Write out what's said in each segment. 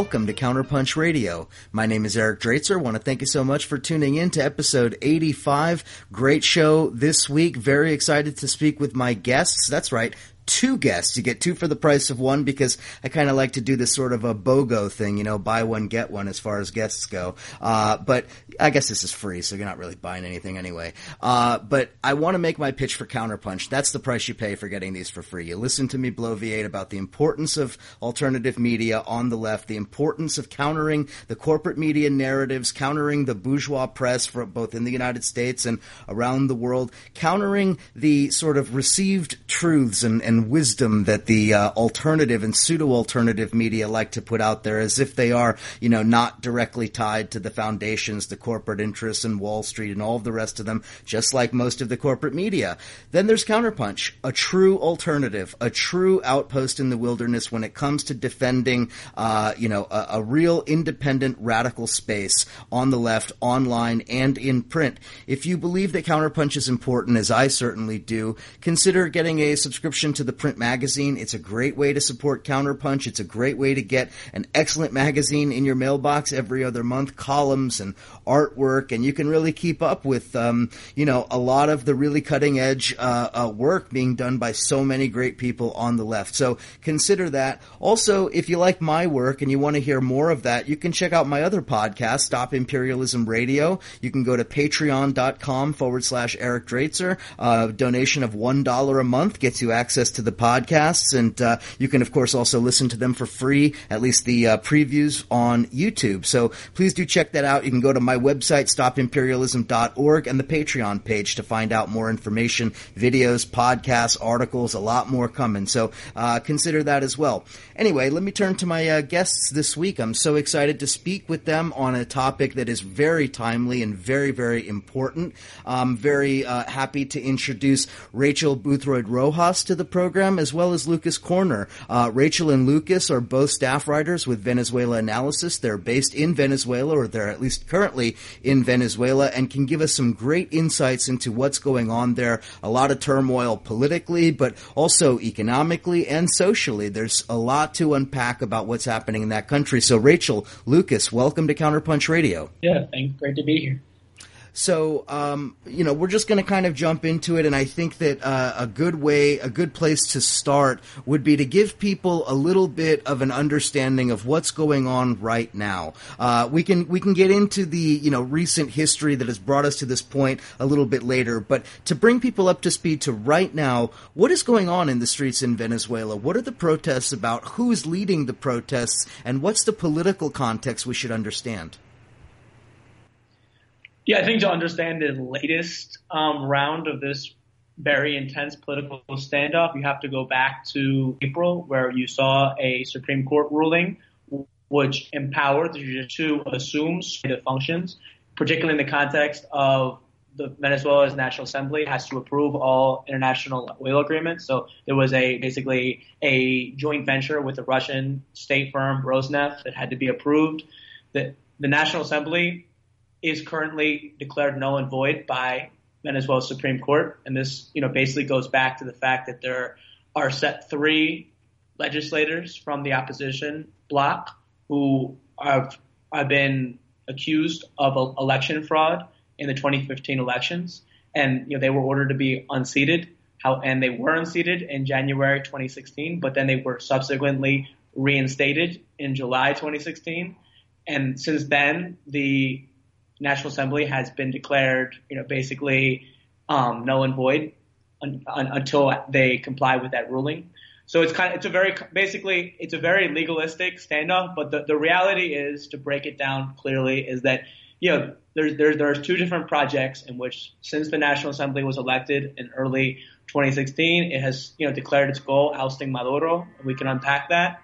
welcome to Counterpunch Radio. My name is Eric Draitser. I want to thank you so much for tuning in to episode 85. Great show this week. Very excited to speak with my guests. That's right two guests. You get two for the price of one because I kind of like to do this sort of a BOGO thing, you know, buy one, get one as far as guests go. Uh, but I guess this is free, so you're not really buying anything anyway. Uh, but I want to make my pitch for Counterpunch. That's the price you pay for getting these for free. You listen to me bloviate about the importance of alternative media on the left, the importance of countering the corporate media narratives, countering the bourgeois press for both in the United States and around the world, countering the sort of received truths and, and wisdom that the uh, alternative and pseudo alternative media like to put out there as if they are, you know, not directly tied to the foundations, the corporate interests and Wall Street and all of the rest of them, just like most of the corporate media. Then there's Counterpunch, a true alternative, a true outpost in the wilderness when it comes to defending, uh, you know, a, a real independent radical space on the left, online, and in print. If you believe that Counterpunch is important, as I certainly do, consider getting a subscription to the the print magazine. It's a great way to support Counterpunch. It's a great way to get an excellent magazine in your mailbox every other month, columns and artwork, and you can really keep up with, um, you know, a lot of the really cutting edge uh, uh, work being done by so many great people on the left. So consider that. Also, if you like my work and you want to hear more of that, you can check out my other podcast, Stop Imperialism Radio. You can go to patreon.com forward slash Eric Draitser. Uh, donation of $1 a month gets you access to to the podcasts, and uh, you can, of course, also listen to them for free, at least the uh, previews on YouTube. So please do check that out. You can go to my website, stopimperialism.org, and the Patreon page to find out more information, videos, podcasts, articles, a lot more coming. So uh, consider that as well. Anyway, let me turn to my uh, guests this week. I'm so excited to speak with them on a topic that is very timely and very, very important. I'm very uh, happy to introduce Rachel Boothroyd Rojas to the program program, as well as Lucas Koerner. Uh, Rachel and Lucas are both staff writers with Venezuela Analysis. They're based in Venezuela, or they're at least currently in Venezuela, and can give us some great insights into what's going on there. A lot of turmoil politically, but also economically and socially. There's a lot to unpack about what's happening in that country. So, Rachel, Lucas, welcome to Counterpunch Radio. Yeah, thanks. Great to be here. So, um, you know, we're just going to kind of jump into it, and I think that uh, a good way, a good place to start would be to give people a little bit of an understanding of what's going on right now. Uh, we can we can get into the you know recent history that has brought us to this point a little bit later, but to bring people up to speed to right now, what is going on in the streets in Venezuela? What are the protests about? Who is leading the protests, and what's the political context we should understand? Yeah, I think to understand the latest um, round of this very intense political standoff, you have to go back to April, where you saw a Supreme Court ruling which empowered the judiciary to assume the functions, particularly in the context of the Venezuela's National Assembly has to approve all international oil agreements. So there was a basically a joint venture with the Russian state firm Rosneft that had to be approved. The, the National Assembly is currently declared null and void by Venezuela's Supreme Court. And this, you know, basically goes back to the fact that there are set three legislators from the opposition bloc who have, have been accused of election fraud in the 2015 elections. And, you know, they were ordered to be unseated. How, and they were unseated in January 2016, but then they were subsequently reinstated in July 2016. And since then, the National Assembly has been declared, you know, basically um, null and void un, un, until they comply with that ruling. So it's kind of, it's a very, basically, it's a very legalistic standoff, but the, the reality is, to break it down clearly, is that, you know, there's, there's, there's two different projects in which, since the National Assembly was elected in early 2016, it has, you know, declared its goal, ousting Maduro, we can unpack that.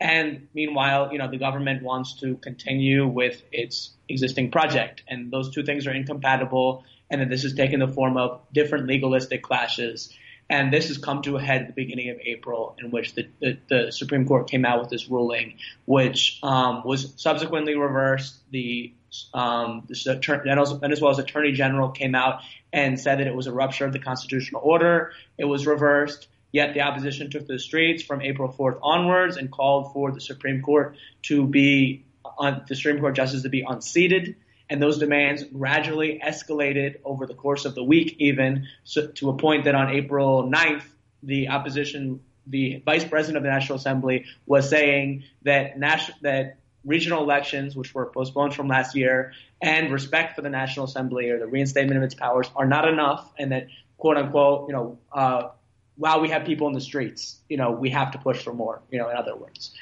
And meanwhile, you know, the government wants to continue with its existing project. And those two things are incompatible. And then this has taken the form of different legalistic clashes. And this has come to a head at the beginning of April, in which the, the, the Supreme Court came out with this ruling, which um, was subsequently reversed. The um, Venezuela's Attorney General came out and said that it was a rupture of the constitutional order. It was reversed. Yet the opposition took to the streets from April 4th onwards and called for the Supreme Court to be on the Supreme Court justice to be unseated. And those demands gradually escalated over the course of the week, even so, to a point that on April 9th, the opposition, the vice president of the National Assembly, was saying that national, that regional elections, which were postponed from last year, and respect for the National Assembly or the reinstatement of its powers are not enough, and that quote unquote, you know, uh, while we have people in the streets, you know, we have to push for more, you know, in other words.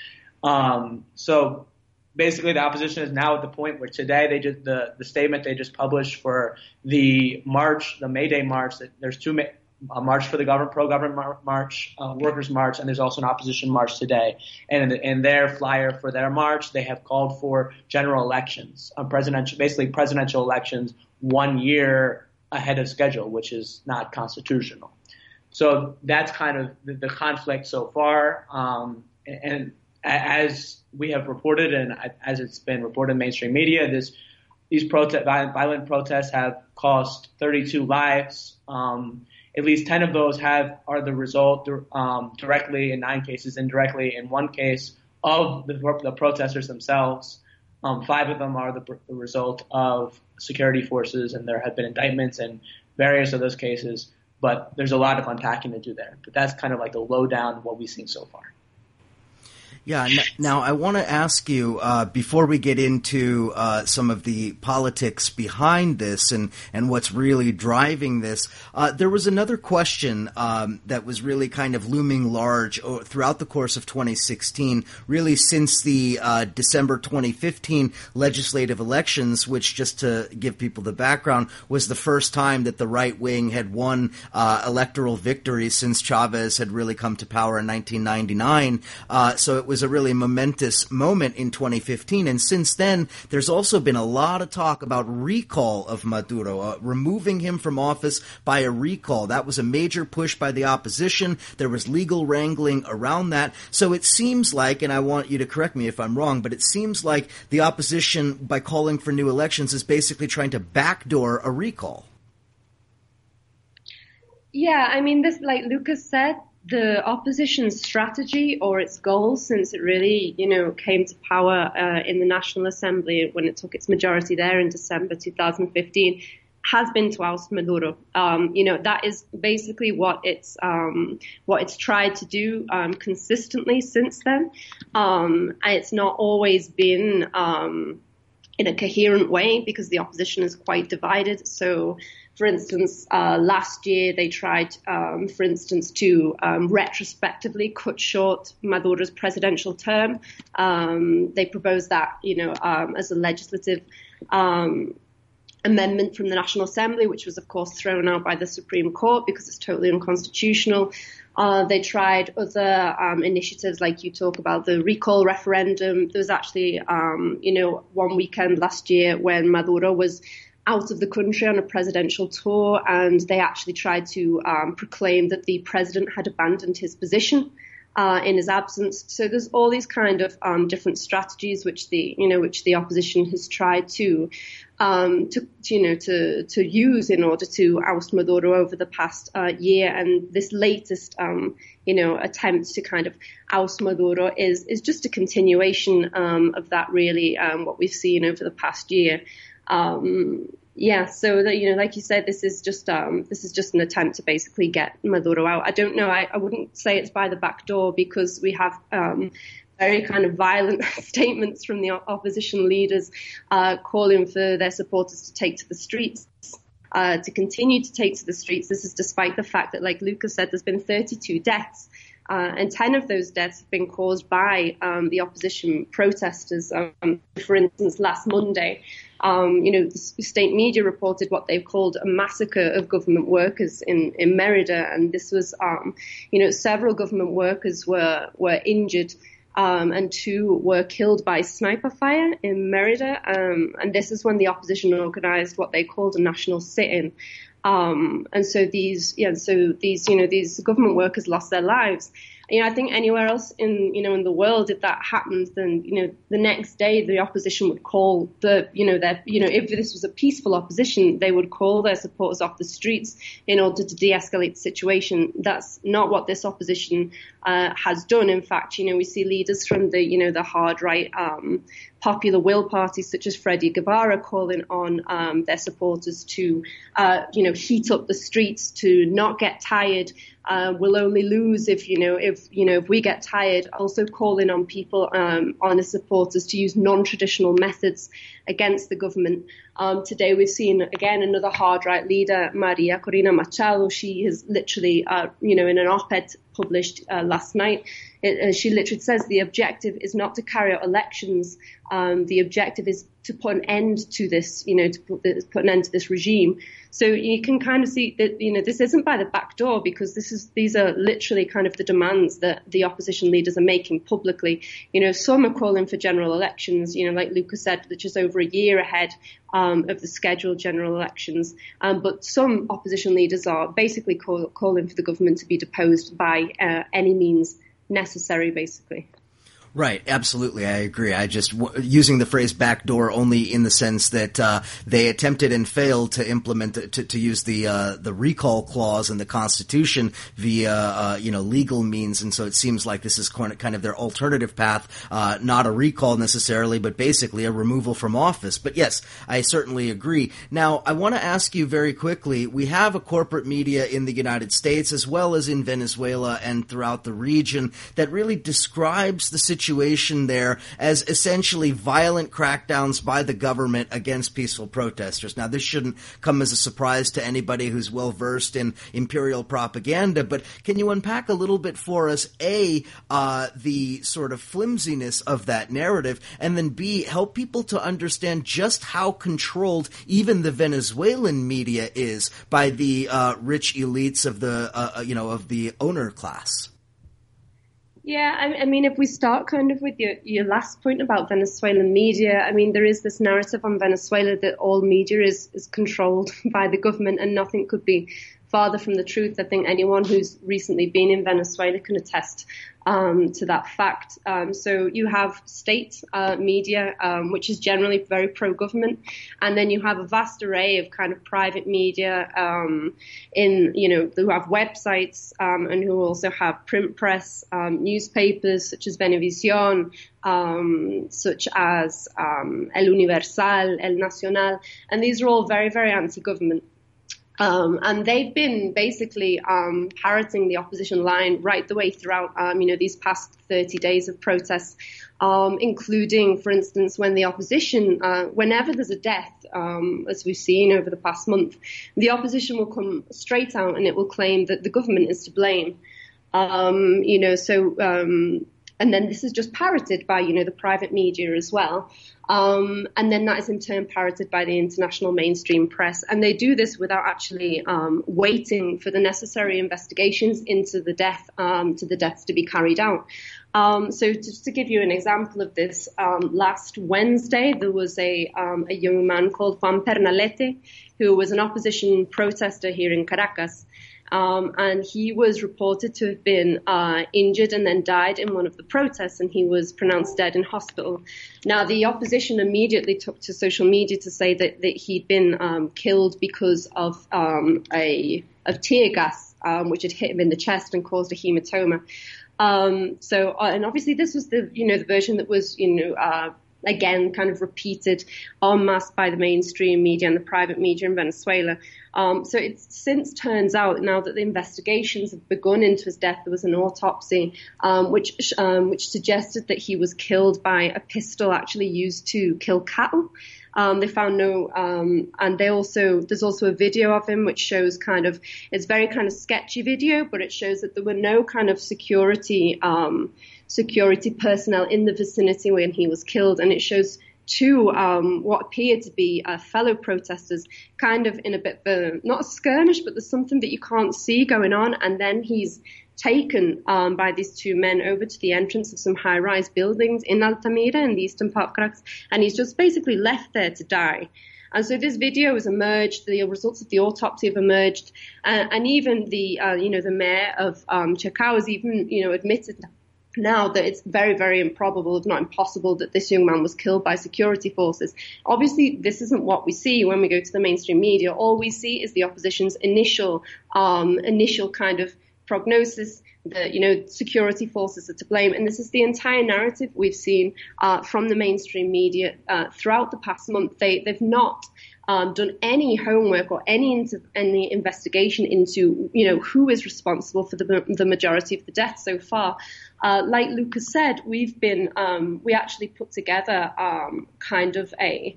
Um, so basically the opposition is now at the point where today they just the the statement they just published for the march, the May Day march. That there's two a march for the government, pro-government march, uh, workers march, and there's also an opposition march today. And in, in, their flyer for their march, they have called for general elections, presidential, basically presidential elections, one year ahead of schedule, which is not constitutional. So that's kind of the, the conflict so far. Um, and as we have reported, and as it's been reported in mainstream media, this these protest, violent protests have cost 32 lives. Um, at least 10 of those have are the result um, directly in nine cases, indirectly in one case of the, the protesters themselves. Um, five of them are the, the, result of security forces, and there have been indictments in various of those cases. But there's a lot of unpacking to do there. But that's kind of like the lowdown of what we've seen so far. Yeah. Now, I want to ask you uh, before we get into uh, some of the politics behind this and and what's really driving this. Uh, there was another question um, that was really kind of looming large throughout the course of 2016, really since the uh, December 2015 legislative elections, which, just to give people the background, was the first time that the right wing had won uh, electoral victory since Chavez had really come to power in 1999. Uh, so it was was a really momentous moment in 2015. And since then, there's also been a lot of talk about recall of Maduro, uh, removing him from office by a recall. That was a major push by the opposition. There was legal wrangling around that. So it seems like, and I want you to correct me if I'm wrong, but it seems like the opposition, by calling for new elections, is basically trying to backdoor a recall. Yeah, I mean, this, like Lucas said, the opposition's strategy or its goals since it really, you know, came to power uh, in the National Assembly when it took its majority there in December 2015 has been to oust Maduro. Um, you know, that is basically what it's um, what it's tried to do um, consistently since then. Um, it's not always been um, in a coherent way because the opposition is quite divided. So for instance, uh, last year they tried, um, for instance, to um, retrospectively cut short Maduro's presidential term. Um, they proposed that, you know, um, as a legislative um, amendment from the National Assembly, which was, of course, thrown out by the Supreme Court because it's totally unconstitutional. Uh, they tried other um, initiatives, like you talk about the recall referendum. There was actually, um, you know, one weekend last year when Maduro was out of the country on a presidential tour, and they actually tried to um, proclaim that the president had abandoned his position. Uh, in his absence, so there's all these kind of um, different strategies which the you know which the opposition has tried to, um, to, to, you know to to use in order to oust Maduro over the past uh, year, and this latest um, you know attempt to kind of oust Maduro is is just a continuation um, of that really um, what we've seen over the past year. Um, yeah, so that, you know, like you said, this is just um, this is just an attempt to basically get Maduro out. I don't know. I, I wouldn't say it's by the back door because we have um, very kind of violent statements from the opposition leaders uh, calling for their supporters to take to the streets. Uh, to continue to take to the streets. This is despite the fact that, like Lucas said, there's been 32 deaths, uh, and 10 of those deaths have been caused by um, the opposition protesters. Um, for instance, last Monday, um, you know, the state media reported what they've called a massacre of government workers in, in Merida, and this was, um, you know, several government workers were were injured. Um, and two were killed by sniper fire in Merida. Um, and this is when the opposition organized what they called a national sit-in. Um, and so these, yeah, so these, you know, these government workers lost their lives. you know, I think anywhere else in, you know, in the world, if that happens, then, you know, the next day the opposition would call the, you know, their, you know, if this was a peaceful opposition, they would call their supporters off the streets in order to de-escalate the situation. That's not what this opposition uh, has done. In fact, you know, we see leaders from the, you know, the hard right, um, popular will parties such as Freddy Guevara calling on um, their supporters to, uh, you know, heat up the streets, to not get tired, uh, we'll only lose if you know if you know if we get tired. Also calling on people um, on the supporters to use non-traditional methods against the government. Um, today we've seen again another hard right leader, Maria Corina Machado. She has literally, uh, you know, in an op-ed published uh, last night, it, uh, she literally says the objective is not to carry out elections. Um, the objective is to put an end to this, you know, to put, put an end to this regime. So you can kind of see that, you know, this isn't by the back door because this is, these are literally kind of the demands that the opposition leaders are making publicly. You know, some are calling for general elections, you know, like Lucas said, which is over a year ahead um, of the scheduled general elections. Um, but some opposition leaders are basically call, calling for the government to be deposed by uh, any means necessary, basically. Right, absolutely, I agree. I just w- using the phrase "backdoor" only in the sense that uh, they attempted and failed to implement to, to use the uh, the recall clause in the Constitution via uh, you know legal means, and so it seems like this is kind of their alternative path, uh, not a recall necessarily, but basically a removal from office. But yes, I certainly agree. Now, I want to ask you very quickly: we have a corporate media in the United States as well as in Venezuela and throughout the region that really describes the situation situation there as essentially violent crackdowns by the government against peaceful protesters. Now, this shouldn't come as a surprise to anybody who's well versed in imperial propaganda, but can you unpack a little bit for us, A, uh, the sort of flimsiness of that narrative, and then B, help people to understand just how controlled even the Venezuelan media is by the uh, rich elites of the, uh, uh you know, of the owner class? Yeah, I, I, mean, if we start kind of with your, your last point about Venezuelan media, I mean, there is this narrative on Venezuela that all media is, is controlled by the government and nothing could be farther from the truth. I think anyone who's recently been in Venezuela can attest um, to that fact. Um, so you have state uh, media, um, which is generally very pro-government, and then you have a vast array of kind of private media um, in, you know, who have websites um, and who also have print press, um, newspapers such as Venevisión, um, such as El Universal, El Nacional, and these are all very, very anti-government. Um, and they've been basically um, parroting the opposition line right the way throughout, um, you know, these past 30 days of protests, um, including, for instance, when the opposition, uh, whenever there's a death, um, as we've seen over the past month, the opposition will come straight out and it will claim that the government is to blame. Um, you know, so and then this is just parroted by, you know, the private media as well. Um, and then that is in turn parroted by the international mainstream press. And they do this without actually um, waiting for the necessary investigations into the death, um, to the deaths to be carried out. Um, so just to give you an example of this, um, last Wednesday there was a, um, a young man called Juan Pernalete, who was an opposition protester here in Caracas. Um, and he was reported to have been uh, injured and then died in one of the protests, and he was pronounced dead in hospital. Now, the opposition immediately took to social media to say that, that he'd been um, killed because of um, a of tear gas, um, which had hit him in the chest and caused a hematoma. Um, so, uh, and obviously, this was the you know the version that was you know. Uh, again, kind of repeated en masse by the mainstream media and the private media in Venezuela. Um, so it since turns out now that the investigations have begun into his death, there was an autopsy um, which um, which suggested that he was killed by a pistol actually used to kill cattle. Um, they found no, um, and they also there's also a video of him which shows kind of it's very kind of sketchy video, but it shows that there were no kind of security um, security personnel in the vicinity when he was killed, and it shows two um, what appeared to be uh, fellow protesters, kind of in a bit of a, not a skirmish, but there's something that you can't see going on, and then he's taken um, by these two men over to the entrance of some high-rise buildings in Altamira in the eastern part of Caracas, and he's just basically left there to die. And so this video has emerged, the results of the autopsy have emerged, uh, and even the, uh, you know, the mayor of um, Chacao has even, you know, admitted now that it's very, very improbable, if not impossible, that this young man was killed by security forces. Obviously, this isn't what we see when we go to the mainstream media. All we see is the opposition's initial, um, initial kind of prognosis that you know security forces are to blame, and this is the entire narrative we've seen uh, from the mainstream media uh, throughout the past month. They they've not um, done any homework or any any investigation into you know who is responsible for the the majority of the deaths so far. Uh, like Lucas said, we've been um, we actually put together um, kind of a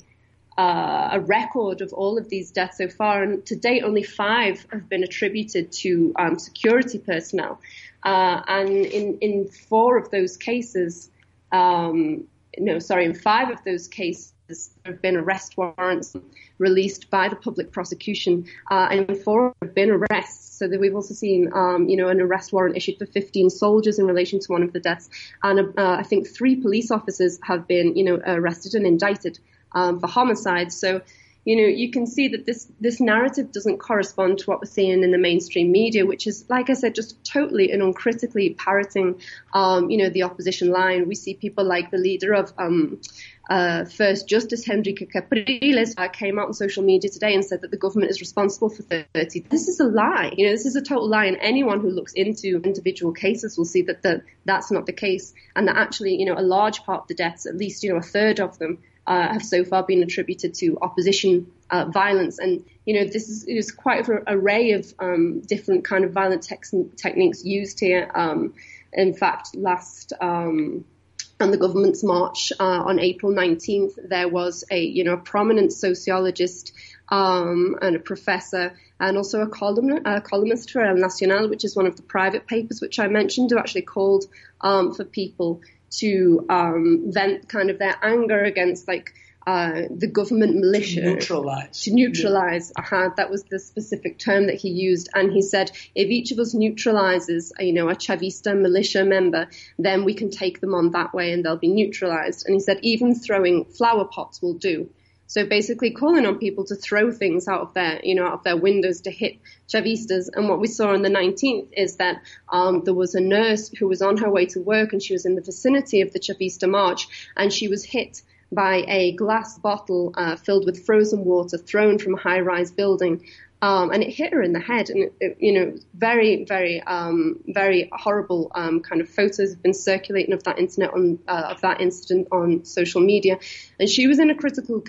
uh, a record of all of these deaths so far, and to date, only five have been attributed to um, security personnel. Uh, and in, in four of those cases, um, no, sorry, in five of those cases, there have been arrest warrants released by the public prosecution, uh, and four have been arrests. So that we've also seen, um, you know, an arrest warrant issued for 15 soldiers in relation to one of the deaths, and uh, I think three police officers have been, you know, arrested and indicted um, for homicide. So, you know, you can see that this this narrative doesn't correspond to what we're seeing in the mainstream media, which is, like I said, just totally and uncritically parroting, um, you know, the opposition line. We see people like the leader of um, uh, First Justice Henrique Capriles uh, came out on social media today and said that the government is responsible for 30. This is a lie. You know, this is a total lie, and anyone who looks into individual cases will see that the, that's not the case, and that actually, you know, a large part of the deaths, at least, you know, a third of them, uh, have so far been attributed to opposition uh, violence. And you know, this is, is quite an array of um, different kind of violent techniques used here. Um, in fact, last um, on the government's march uh, on April 19th, there was a you know a prominent sociologist um, and a professor and also a, column, a columnist for El Nacional, which is one of the private papers which I mentioned, who actually called um, for people to um, vent kind of their anger against like uh, the government militia. Neutralize. To neutralize. Yeah. Uh-huh, that was the specific term that he used. And he said, if each of us neutralizes, you know, a Chavista militia member, then we can take them on that way and they'll be neutralized. And he said, even throwing flower pots will do. So basically calling on people to throw things out of their, you know, out of their windows to hit Chavistas. And what we saw on the 19th is that um, there was a nurse who was on her way to work and she was in the vicinity of the Chavista march and she was hit by a glass bottle uh, filled with frozen water thrown from a high-rise building. Um, and it hit her in the head, and it, it, you know, very, very, um, very horrible um, kind of photos have been circulating of that on uh, of that incident on social media, and she was in a critical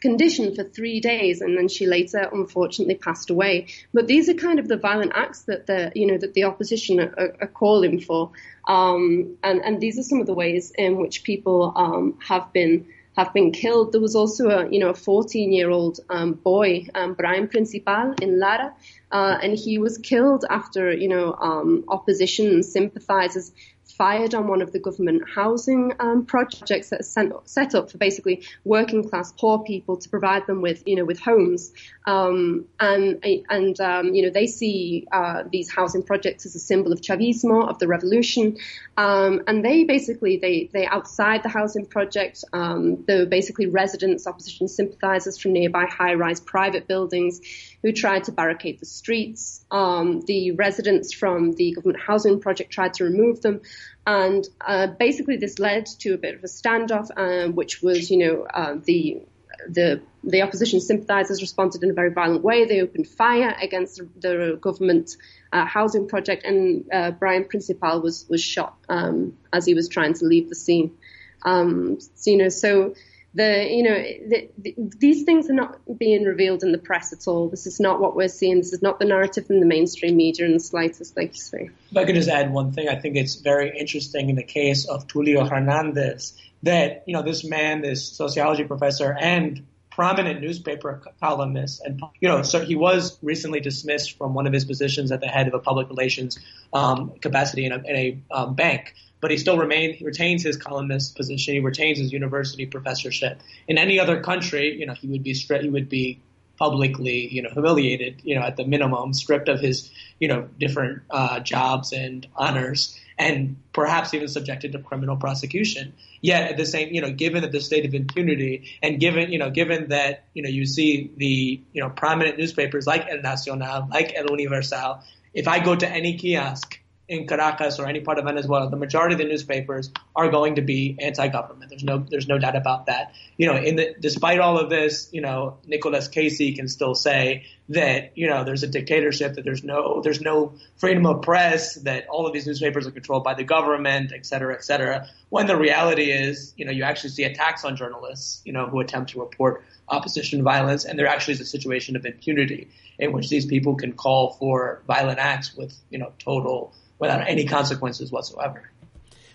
condition for three days, and then she later unfortunately passed away. But these are kind of the violent acts that the you know that the opposition are, are calling for, um, and and these are some of the ways in which people um, have been have been killed. There was also a you know a 14 year old um, boy, um, Brian Principal in Lara, uh, and he was killed after you know um, opposition sympathizers fired on one of the government housing um, projects that are set up for basically working class poor people to provide them with, you know, with homes. Um, and and um, you know they see uh, these housing projects as a symbol of Chavismo, of the revolution. Um, and they basically they they outside the housing project, um, were basically residents, opposition sympathizers from nearby high-rise private buildings who tried to barricade the streets. Um, the residents from the government housing project tried to remove them. And uh, basically, this led to a bit of a standoff, um, which was, you know, uh, the the the opposition sympathisers responded in a very violent way. They opened fire against the, government uh, housing project, and uh, Brian Principal was was shot um, as he was trying to leave the scene. Um, so, you know, so the you know the, the, these things are not being revealed in the press at all. This is not what we're seeing. This is not the narrative in the mainstream media in the slightest, like you say. If I could just add one thing, I think it's very interesting in the case of Tulio Hernandez that you know this man, this sociology professor, and prominent newspaper columnist, and you know, so he was recently dismissed from one of his positions at the head of a public relations um, capacity in a, in a um, bank but he still remain, he retains his columnist position. He retains his university professorship. In any other country, you know, he would be he would be publicly, you know, humiliated, you know, at the minimum, stripped of his, you know, different uh, jobs and honors, and perhaps even subjected to criminal prosecution. Yet at the same, you know, given that the state of impunity, and given, you know, given that, you know, you see the, you know, prominent newspapers like El Nacional, like El Universal. If I go to any kiosk in Caracas or any part of Venezuela, the majority of the newspapers are going to be anti-government. There's no, there's no doubt about that. You know, in the, despite all of this, you know, Nicholas Casey can still say that, you know, there's a dictatorship, that there's no, there's no freedom of press, that all of these newspapers are controlled by the government, et cetera, et cetera. When the reality is, you know, you actually see attacks on journalists, you know, who attempt to report opposition violence, and there actually is a situation of impunity in which these people can call for violent acts with, you know, total without any consequences whatsoever.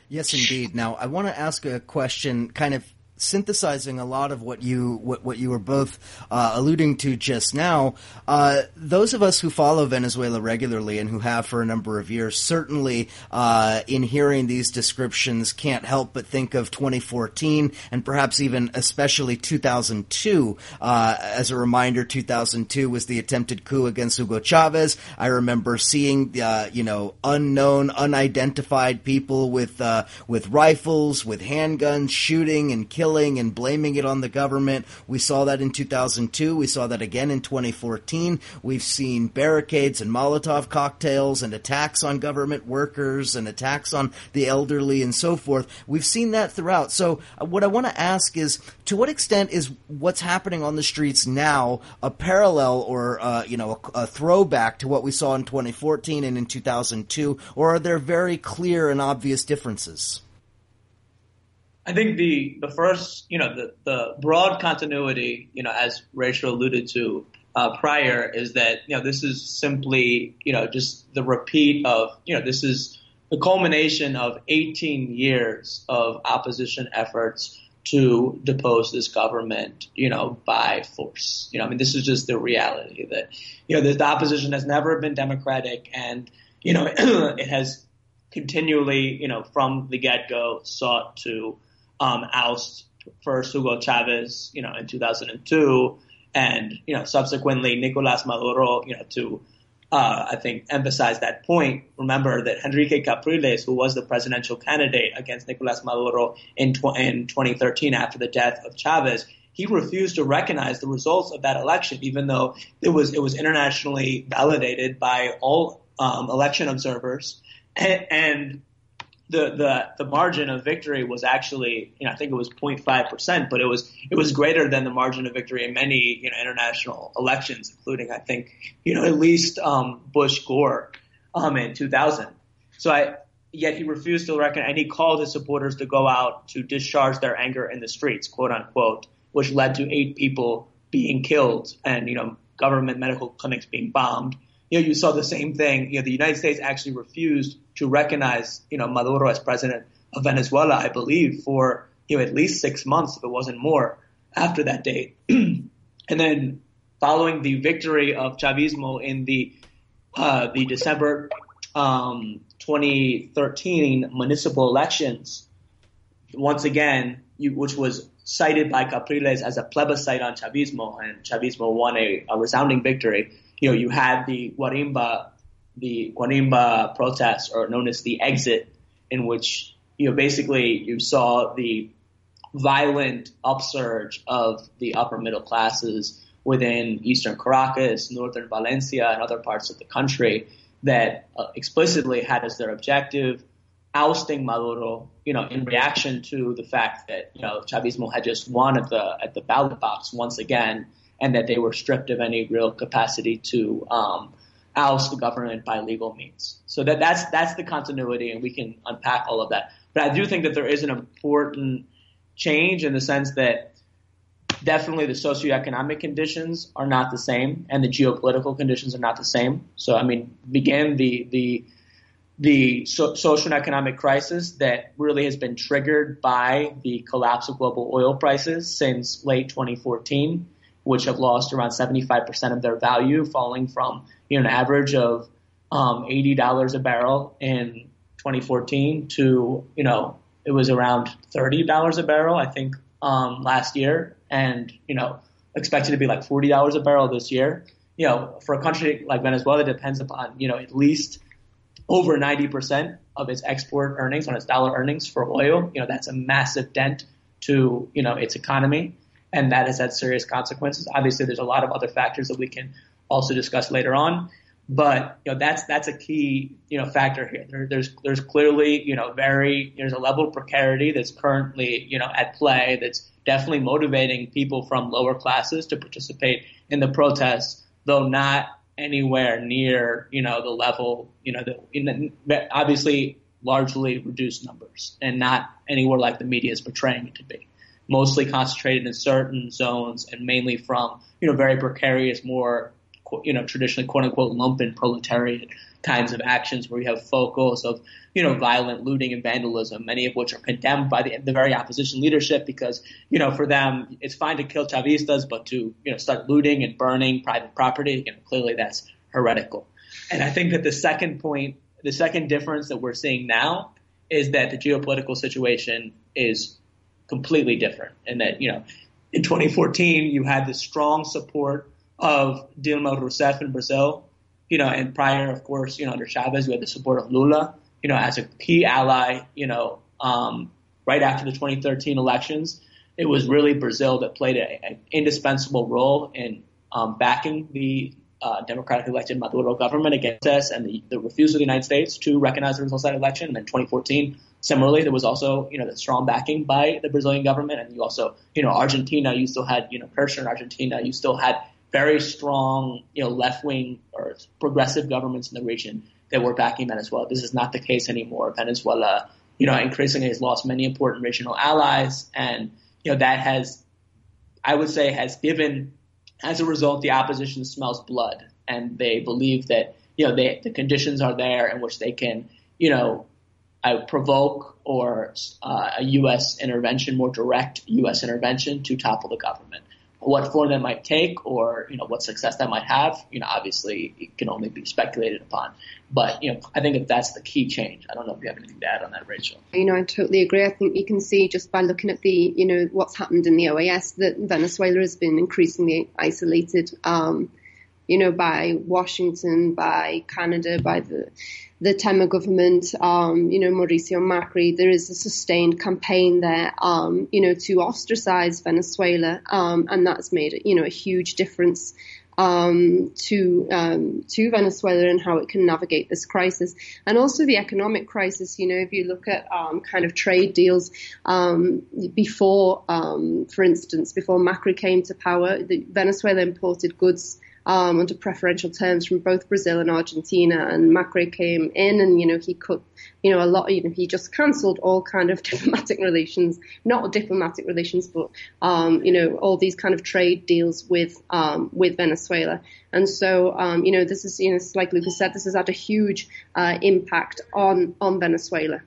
Yes, indeed. Now, I want to ask a question kind of synthesizing a lot of what you what, what you were both uh, alluding to just now. Uh, those of us who follow Venezuela regularly and who have for a number of years, certainly uh, in hearing these descriptions, can't help but think of 2014 and perhaps even especially 2002. Uh, as a reminder, 2002 was the attempted coup against Hugo Chavez. I remember seeing uh, you know unknown, unidentified people with uh, with rifles, with handguns, shooting and killing and blaming it on the government. We saw that in 2002. We saw that again in 2014. We've seen barricades and Molotov cocktails and attacks on government workers and attacks on the elderly and so forth. We've seen that throughout. So, uh, what I want to ask is to what extent is what's happening on the streets now a parallel or, uh, you know, a, a throwback to what we saw in 2014 and in 2002, or are there very clear and obvious differences? I think the the first, you know, the the broad continuity, you know, as Rachel alluded to uh, prior, is that you know this is simply, you know, just the repeat of, you know, this is the culmination of 18 years of opposition efforts to depose this government, you know, by force. You know, I mean, this is just the reality that, you know, the, the opposition has never been democratic and, you know, it has continually, you know, from the get go sought to um, oust first Hugo Chavez, you know, in 2002, and you know, subsequently Nicolas Maduro, you know, to uh, I think emphasize that point. Remember that Henrique Capriles, who was the presidential candidate against Nicolas Maduro in, tw- in 2013 after the death of Chavez, he refused to recognize the results of that election, even though it was it was internationally validated by all um, election observers. And, and the, the the margin of victory was actually, you know, I think it was 0.5 percent, but it was it was greater than the margin of victory in many you know international elections, including I think you know at least um, Bush Gore um, in 2000. So I yet he refused to recognize, and he called his supporters to go out to discharge their anger in the streets, quote unquote, which led to eight people being killed and you know government medical clinics being bombed you know, you saw the same thing. You know, the United States actually refused to recognize, you know, Maduro as president of Venezuela, I believe, for, you know, at least six months, if it wasn't more, after that date. and then following the victory of Chavismo in the, uh, the December, um, 2013 municipal elections, once again, you, which was cited by Capriles as a plebiscite on Chavismo, and Chavismo won a, a resounding victory you know, you had the Guarimba, the Guarimba protests, or known as the exit, in which, you know, basically you saw the violent upsurge of the upper middle classes within eastern Caracas, northern Valencia, and other parts of the country that uh, explicitly had as their objective ousting Maduro, you know, in reaction to the fact that, you know, Chavismo had just won at the, at the ballot box once again and that they were stripped of any real capacity to um, oust the government by legal means. So that that's that's the continuity, and we can unpack all of that. But I do think that there is an important change in the sense that definitely the socioeconomic conditions are not the same, and the geopolitical conditions are not the same. So I mean, began the the the so, social and economic crisis that really has been triggered by the collapse of global oil prices since late 2014 which have lost around 75% of their value, falling from you know, an average of um, $80 a barrel in 2014 to, you know, it was around $30 a barrel, I think, um, last year. And, you know, expected to be like forty dollars a barrel this year. You know, for a country like Venezuela, depends upon you know at least over ninety percent of its export earnings on its dollar earnings for oil. You know, that's a massive dent to you know its economy, and that has had serious consequences. Obviously, there's a lot of other factors that we can also discuss later on. But you know that's that's a key you know factor here. There, there's there's clearly you know very there's a level of precarity that's currently you know at play that's definitely motivating people from lower classes to participate in the protests, though not anywhere near you know the level you know the, the obviously largely reduced numbers and not anywhere like the media is portraying it to be. Mostly concentrated in certain zones and mainly from you know very precarious, more you know, traditionally quote unquote lumpen proletariat kinds of actions where you have focus of, you know, violent looting and vandalism, many of which are condemned by the, the very opposition leadership because, you know, for them, it's fine to kill Chavistas, but to, you know, start looting and burning private property, you know, clearly that's heretical. And I think that the second point, the second difference that we're seeing now is that the geopolitical situation is completely different and that, you know, in 2014, you had the strong support of Dilma Rousseff in Brazil, you know, and prior, of course, you know, under Chavez, we had the support of Lula, you know, as a key ally, you know, um, right after the 2013 elections. It was really Brazil that played an indispensable role in um, backing the uh, democratically elected Maduro government against us and the, the refusal of the United States to recognize the results of that election. And then 2014, similarly, there was also, you know, the strong backing by the Brazilian government. And you also, you know, Argentina, you still had, you know, Kirchner in Argentina, you still had very strong, you know, left wing or progressive governments in the region that were backing Venezuela. This is not the case anymore. Venezuela, you know, increasingly has lost many important regional allies, and you know that has, I would say, has given, as a result, the opposition smells blood, and they believe that you know they, the conditions are there in which they can, you know, uh, provoke or uh, a U.S. intervention, more direct U.S. intervention to topple the government what form that might take or, you know, what success that might have, you know, obviously it can only be speculated upon. But, you know, I think that that's the key change. I don't know if you have anything to add on that, Rachel. You know, I totally agree. I think you can see just by looking at the, you know, what's happened in the OAS that Venezuela has been increasingly isolated, um, you know, by Washington, by Canada, by the the Temer government, um, you know, Mauricio Macri, there is a sustained campaign there, um, you know, to ostracize Venezuela, um, and that's made, you know, a huge difference um, to um, to Venezuela and how it can navigate this crisis, and also the economic crisis. You know, if you look at um, kind of trade deals um, before, um, for instance, before Macri came to power, Venezuela imported goods um, under preferential terms from both Brazil and Argentina. And Macri came in, and you know he cut, you know, a lot. You know, he just cancelled all kind of diplomatic relations, not diplomatic relations, but um, you know, all these kind of trade deals with um, with Venezuela. And so, um, you know, this is, you know, like Lucas said, this has had a huge uh, impact on on Venezuela.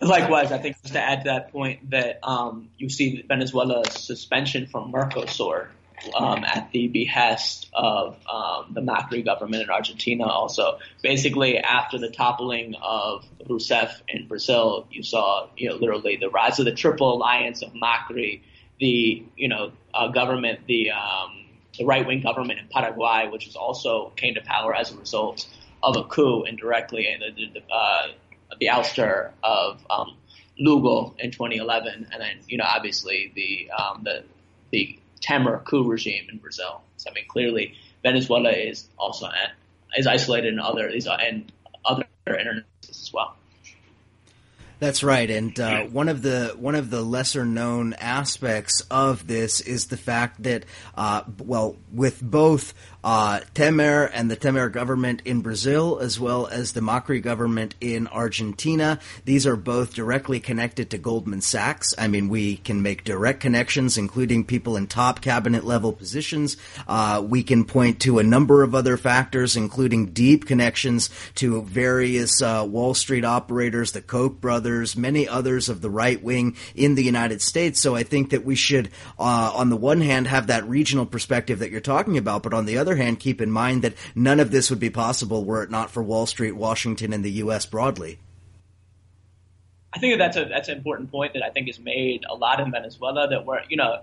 Likewise, I think just to add to that point that um, you see Venezuela's suspension from Mercosur um, at the behest of um, the Macri government in Argentina. Also, basically after the toppling of Rousseff in Brazil, you saw you know literally the rise of the Triple Alliance of Macri, the you know uh, government, the um, the right wing government in Paraguay, which is also came to power as a result of a coup indirectly, and the the, uh, the ouster of um, Lugo in 2011, and then you know obviously the um, the the Temer coup regime in Brazil. So I mean, clearly Venezuela is also is isolated in other these and other international as well. That's right, and uh, one of the one of the lesser known aspects of this is the fact that, uh, well, with both uh, Temer and the Temer government in Brazil, as well as the Macri government in Argentina. These are both directly connected to Goldman Sachs. I mean, we can make direct connections, including people in top cabinet level positions. Uh, we can point to a number of other factors, including deep connections to various uh, Wall Street operators, the Koch brothers, many others of the right wing in the United States. So I think that we should, uh, on the one hand, have that regional perspective that you're talking about, but on the other hand, keep in mind that none of this would be possible were it not for Wall Street, Washington, and the U.S. broadly. I think that's a that's an important point that I think is made a lot in Venezuela. That we're you know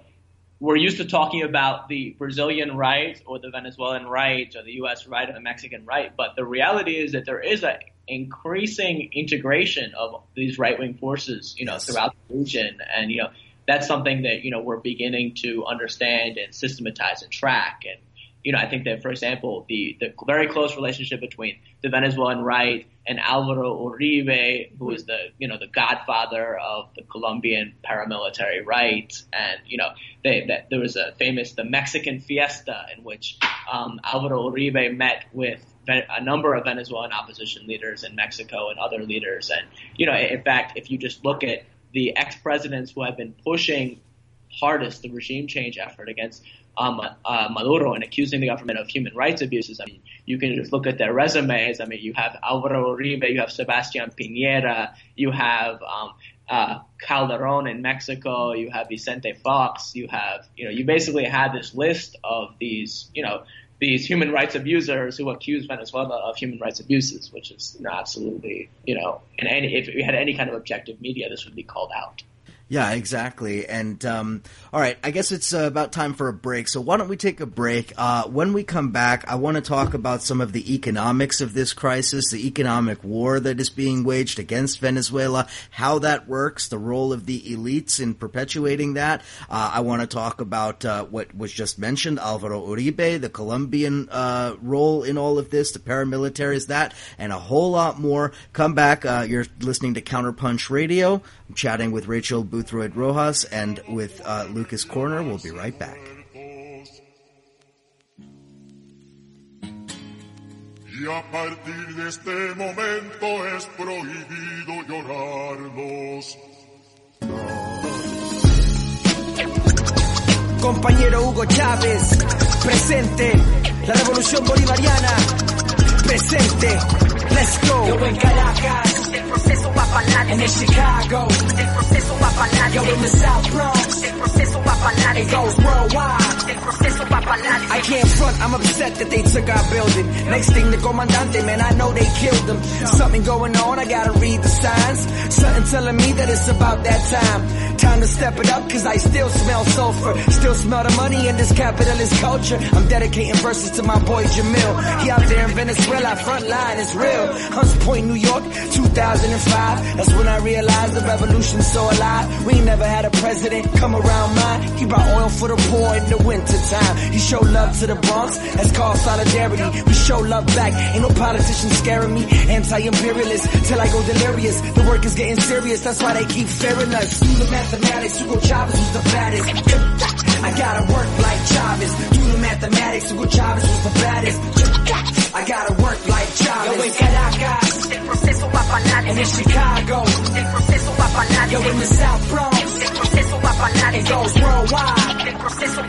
we're used to talking about the Brazilian right or the Venezuelan right or the U.S. right or the Mexican right, but the reality is that there is an increasing integration of these right wing forces, you know, throughout the region, and you know that's something that you know we're beginning to understand and systematize and track. And you know, I think that, for example, the, the very close relationship between the Venezuelan right and Alvaro Uribe, who is the, you know, the godfather of the Colombian paramilitary right. And, you know, they, that there was a famous, the Mexican fiesta in which, um, Alvaro Uribe met with a number of Venezuelan opposition leaders in Mexico and other leaders. And, you know, in fact, if you just look at the ex-presidents who have been pushing hardest the regime change effort against um, uh, Maduro and accusing the government of human rights abuses. I mean, you can just look at their resumes. I mean, you have Alvaro Uribe, you have Sebastian Piñera, you have um, uh, Calderon in Mexico, you have Vicente Fox, you have, you know, you basically had this list of these, you know, these human rights abusers who accuse Venezuela of human rights abuses, which is you know, absolutely, you know, and any, if we had any kind of objective media, this would be called out. Yeah, exactly. And um, all right, I guess it's uh, about time for a break. So why don't we take a break? Uh, when we come back, I want to talk about some of the economics of this crisis, the economic war that is being waged against Venezuela, how that works, the role of the elites in perpetuating that. Uh, I want to talk about uh, what was just mentioned, Alvaro Uribe, the Colombian uh, role in all of this, the paramilitaries, that, and a whole lot more. Come back. Uh, you're listening to Counterpunch Radio. I'm chatting with Rachel Boothroyd Rojas and with uh, Lucas Koerner. We'll be right back. Y a partir de este momento es prohibido llorarlos. Compañero Hugo Chávez, presente, la revolución bolivariana, presente, let's go. Yo en Caracas, el proceso va para adelante. En Chicago, el proceso para. Yo in the South Bronx, el proceso para. It goes worldwide, proceso para. I can't front, I'm upset that they took our building. Next thing, the comandante, man, I know they killed them. Something going on, I gotta read the signs. Something telling me that it's about that time. Time to step it up, cause I still smell sulfur. Still smell the money in this capitalist culture. I'm dedicating verses to my boy Jamil. He out there in Venezuela, front line is real. Hunts Point, New York, 2005. That's when I realized the revolution's so alive. We never had a president come around mine. He brought oil for the poor in the wintertime. He showed love to the Bronx, that's called solidarity. We show love back, ain't no politician scaring me. Anti-imperialist, till I go delirious. The work is getting serious, that's why they keep fearing us. Do the mathematics, Hugo Chavez was the baddest. I gotta work like Chavez. Do the mathematics, Hugo Chavez was the baddest. I gotta work like Chavez. Yo en Caracas, el proceso va para adelante. And in Chicago, el proceso va para. Yo in the South Bronx, It goes worldwide, el proceso.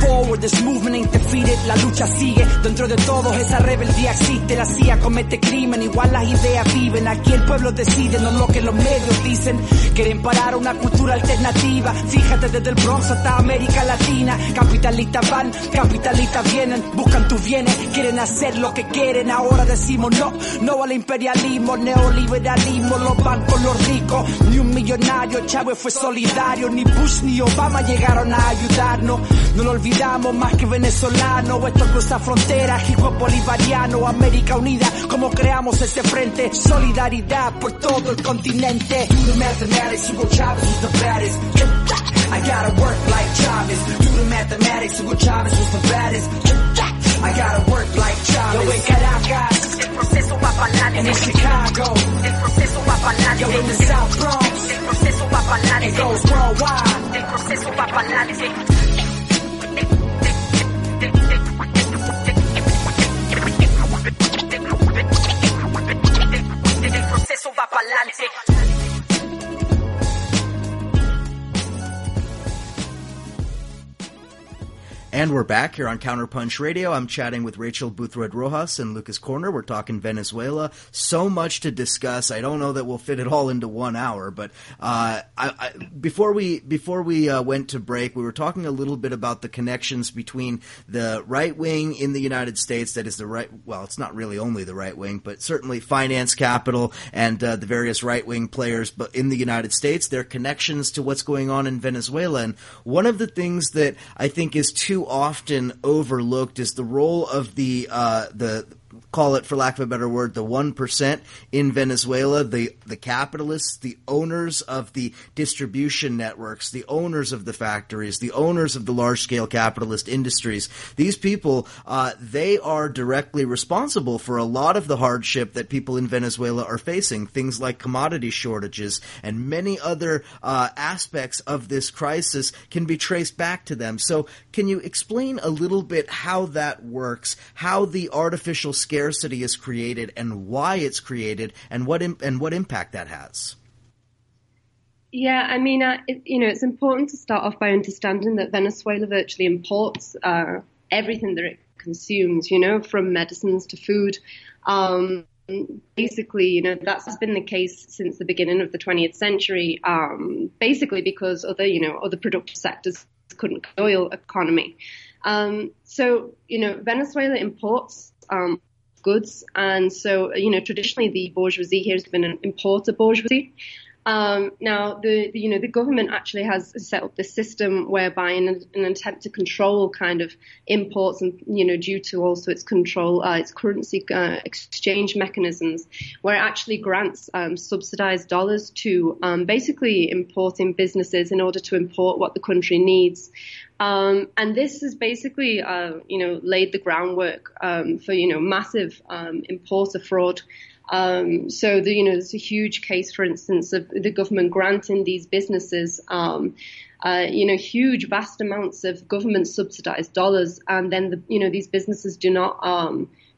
Forward, this movement ain't defeated, la lucha sigue. Dentro de todos esa rebeldía existe, la CIA comete crimen, igual las ideas viven. Aquí el pueblo decide, no lo que los medios dicen. Quieren parar una cultura alternativa. Fíjate desde el Bronx hasta América Latina. Capitalistas van, capitalistas vienen, buscan tus bienes, quieren hacer lo que quieren. Ahora decimos no, no al imperialismo, neoliberalismo, los bancos, los ricos. Ni un millonario, Chávez fue solidario, ni Bush ni Obama llegaron a ayudarnos. No lo olvidamos más que venezolano, esto cruza fronteras, hijo bolivariano, América Unida, como creamos ese frente, solidaridad por todo el continente. Do the mathematics, Hugo Chavez was the baddest. I gotta work like Chavez. Do the mathematics, Hugo Chavez was the baddest. I gotta work like Chavez. Yo en Caracas, el proceso va para adelante. And in Chicago, el proceso va para adelante. Yo in the South Bronx, el proceso va para adelante. It goes worldwide, el proceso va para adelante. El proceso va para adelante. And we're back here on Counterpunch Radio. I'm chatting with Rachel Boothroyd Rojas and Lucas Koerner. We're talking Venezuela. So much to discuss. I don't know that we'll fit it all into one hour, but uh, I, I, before we before we uh, went to break, we were talking a little bit about the connections between the right wing in the United States. That is the right. Well, it's not really only the right wing, but certainly finance capital and uh, the various right wing players. But in the United States, their connections to what's going on in Venezuela. And one of the things that I think is too often overlooked is the role of the uh, the call it for lack of a better word, the 1% in Venezuela, the, the capitalists, the owners of the distribution networks, the owners of the factories, the owners of the large scale capitalist industries. These people, uh, they are directly responsible for a lot of the hardship that people in Venezuela are facing. Things like commodity shortages and many other uh, aspects of this crisis can be traced back to them. So, can you explain a little bit how that works, how the artificial scarcity is created and why it's created and what Im- and what impact that has. Yeah, I mean, uh, it, you know, it's important to start off by understanding that Venezuela virtually imports uh, everything that it consumes. You know, from medicines to food. Um, basically, you know, that's been the case since the beginning of the 20th century. Um, basically, because other, you know, other productive sectors couldn't oil economy. Um, so, you know, Venezuela imports um, goods. And so, you know, traditionally the bourgeoisie here has been an importer bourgeoisie. Um, now, the, you know the government actually has set up this system whereby, in an, an, attempt to control kind of imports, and you know due to also its control, uh, its currency uh, exchange mechanisms, where it actually grants um, subsidized dollars to um, basically importing businesses in order to import what the country needs. Um, and this has basically, uh, you know, laid the groundwork um, for, you know, massive um, importer fraud. Um, so, the, you know, there's a huge case, for instance, of the government granting these businesses, um, uh, you know, huge, vast amounts of government subsidized dollars, and then, the, you know, these businesses do not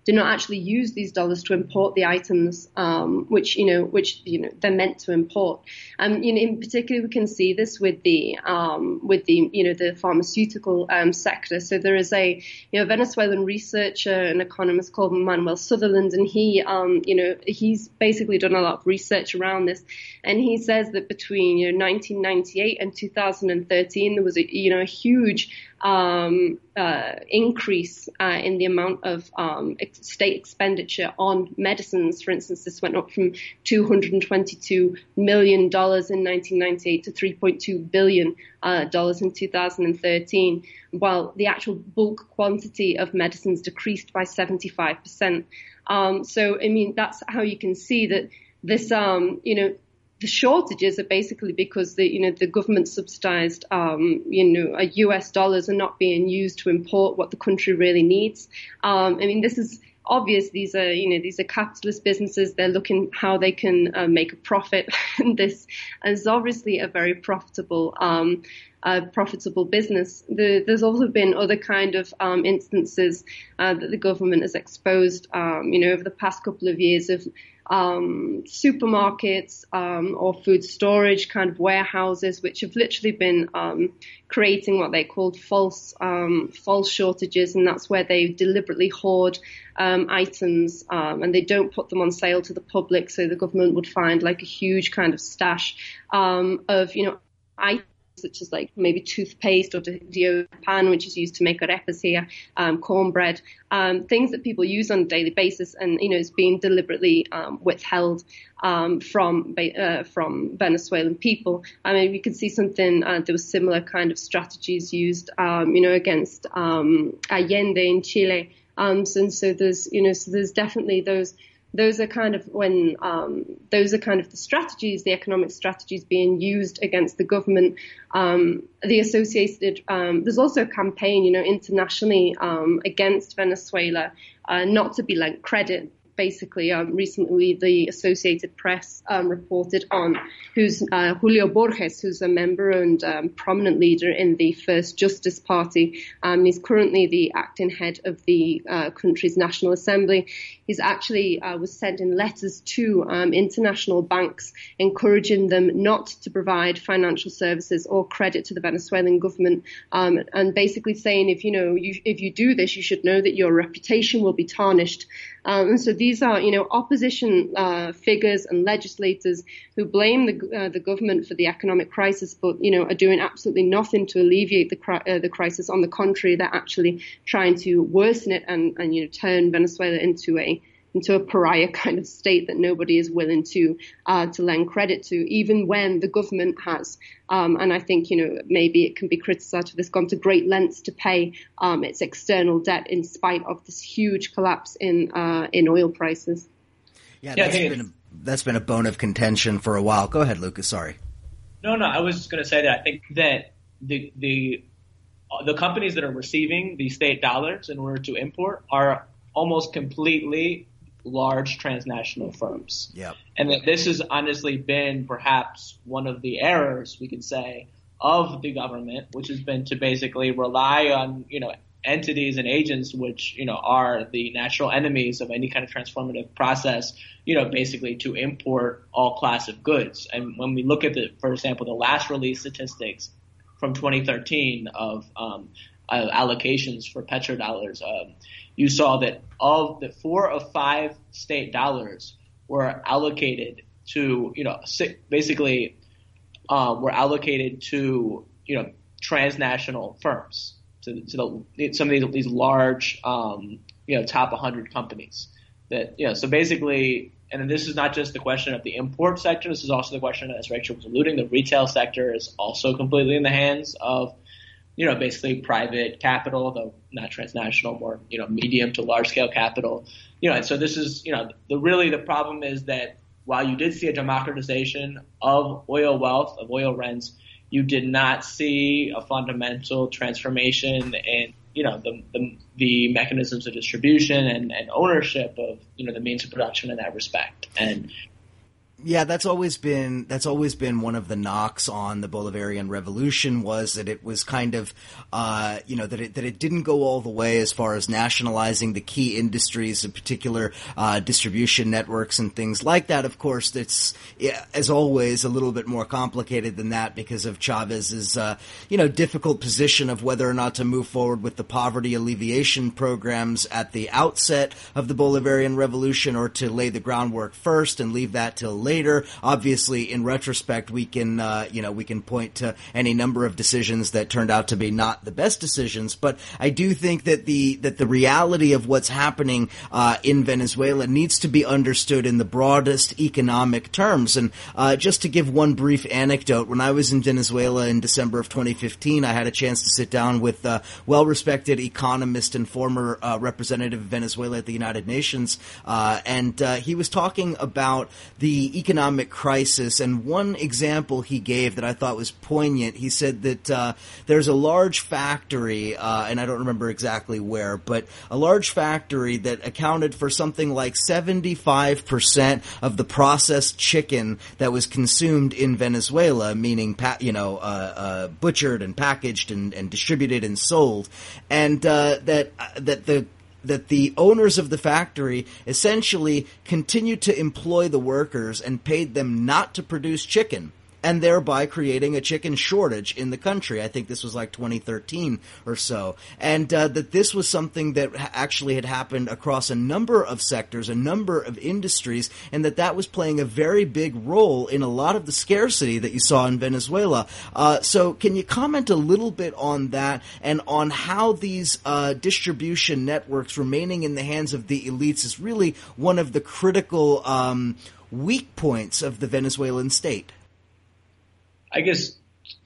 do not actually use these dollars to import the items um, which you know which you know they're meant to import. Um, you know, in particular, we can see this with the um, with the you know the pharmaceutical um, sector. So there is a you know Venezuelan researcher and economist called Manuel Sutherland, and he um, you know he's basically done a lot of research around this, and he says that between you know 1998 and 2013 there was a you know a huge um, uh, increase uh, in the amount of um, state expenditure on medicines. For instance, this went up from 222 million dollars in 1998 to 3.2 billion uh, dollars in 2013, while the actual bulk quantity of medicines decreased by 75 percent. Um, so, I mean, that's how you can see that this, um, you know, the shortages are basically because the you know the government subsidized um, you know U.S. dollars are not being used to import what the country really needs. Um, I mean, this is obvious. These are you know these are capitalist businesses. They're looking how they can uh, make a profit. and this is obviously a very profitable. Um, uh, profitable business. The, there's also been other kind of um, instances uh, that the government has exposed, um, you know, over the past couple of years of um, supermarkets um, or food storage kind of warehouses, which have literally been um, creating what they called false um, false shortages, and that's where they deliberately hoard um, items um, and they don't put them on sale to the public, so the government would find like a huge kind of stash of you know items such as like maybe toothpaste or deodorant, which is used to make arepas here, um, cornbread, um, things that people use on a daily basis, and you know is being deliberately um, withheld um, from uh, from Venezuelan people. I mean, we could see something. Uh, there was similar kind of strategies used, um, you know, against um, Allende in Chile. and so there's you know so there's definitely those those are kind of when um, those are kind of the strategies, the economic strategies being used against the government. Um, the associated um, there's also a campaign, you know, internationally um, against Venezuela uh, not to be lent credit basically um, recently the Associated Press um, reported on, who's uh, Julio Borges, who's a member and um, prominent leader in the First Justice Party. Um, he's currently the acting head of the uh, country's National Assembly. He's actually uh, was sending letters to um, international banks encouraging them not to provide financial services or credit to the Venezuelan government, um, and basically saying if you know you, if you do this, you should know that your reputation will be tarnished. Um, and so these are, you know, opposition uh, figures and legislators who blame the uh, the government for the economic crisis, but you know are doing absolutely nothing to alleviate the uh, the crisis. On the contrary, they're actually trying to worsen it and and you know turn Venezuela into a into a pariah kind of state that nobody is willing to uh, to lend credit to, even when the government has. Um, and I think you know maybe it can be criticised for this gone to great lengths to pay um, its external debt in spite of this huge collapse in uh, in oil prices. Yeah, yeah that's been a, that's been a bone of contention for a while. Go ahead, Lucas. Sorry. No, no, I was just going to say that I think that the the the companies that are receiving the state dollars in order to import are almost completely large transnational firms. Yep. And that this has honestly been perhaps one of the errors we could say of the government, which has been to basically rely on, you know, entities and agents which, you know, are the natural enemies of any kind of transformative process, you know, basically to import all class of goods. And when we look at the, for example, the last release statistics from 2013 of um, uh, allocations for petrodollars, um, you saw that of the four of five state dollars were allocated to, you know, basically um, were allocated to, you know, transnational firms, to, to the, some of these, these large, um, you know, top 100 companies. That, you know, so basically, and this is not just the question of the import sector. This is also the question, as Rachel was alluding, the retail sector is also completely in the hands of you know, basically private capital, though not transnational, more, you know, medium to large scale capital. You know, and so this is, you know, the really the problem is that while you did see a democratization of oil wealth, of oil rents, you did not see a fundamental transformation in, you know, the, the, the mechanisms of distribution and, and ownership of, you know, the means of production in that respect. And yeah, that's always been that's always been one of the knocks on the Bolivarian Revolution was that it was kind of uh, you know that it that it didn't go all the way as far as nationalizing the key industries, in particular uh, distribution networks and things like that. Of course, it's yeah, as always a little bit more complicated than that because of Chavez's uh, you know difficult position of whether or not to move forward with the poverty alleviation programs at the outset of the Bolivarian Revolution or to lay the groundwork first and leave that till later. Obviously, in retrospect, we can uh, you know we can point to any number of decisions that turned out to be not the best decisions. But I do think that the that the reality of what's happening uh, in Venezuela needs to be understood in the broadest economic terms. And uh, just to give one brief anecdote, when I was in Venezuela in December of 2015, I had a chance to sit down with a well-respected economist and former uh, representative of Venezuela at the United Nations, uh, and uh, he was talking about the economic crisis. And one example he gave that I thought was poignant, he said that uh, there's a large factory, uh, and I don't remember exactly where, but a large factory that accounted for something like 75% of the processed chicken that was consumed in Venezuela, meaning, pa- you know, uh, uh butchered and packaged and, and, distributed and sold. And uh, that, uh, that the that the owners of the factory essentially continued to employ the workers and paid them not to produce chicken and thereby creating a chicken shortage in the country. I think this was like 2013 or so. And uh, that this was something that actually had happened across a number of sectors, a number of industries, and that that was playing a very big role in a lot of the scarcity that you saw in Venezuela. Uh, so, can you comment a little bit on that and on how these uh, distribution networks remaining in the hands of the elites is really one of the critical um, weak points of the Venezuelan state? I guess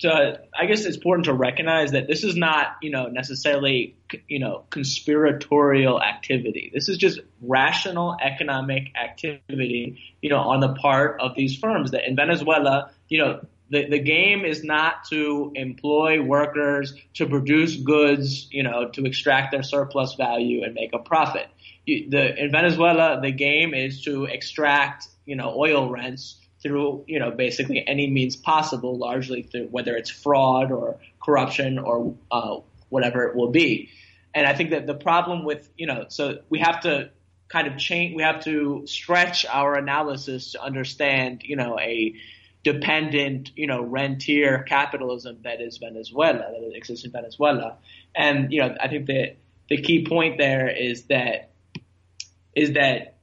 to, I guess it's important to recognize that this is not, you know, necessarily, you know, conspiratorial activity. This is just rational economic activity, you know, on the part of these firms that in Venezuela, you know, the, the game is not to employ workers to produce goods, you know, to extract their surplus value and make a profit. You, the, in Venezuela, the game is to extract, you know, oil rents through, you know, basically any means possible, largely through whether it's fraud or corruption or uh, whatever it will be. And I think that the problem with, you know, so we have to kind of change, we have to stretch our analysis to understand, you know, a dependent, you know, rentier capitalism that is Venezuela, that exists in Venezuela. And, you know, I think that the key point there is that, is that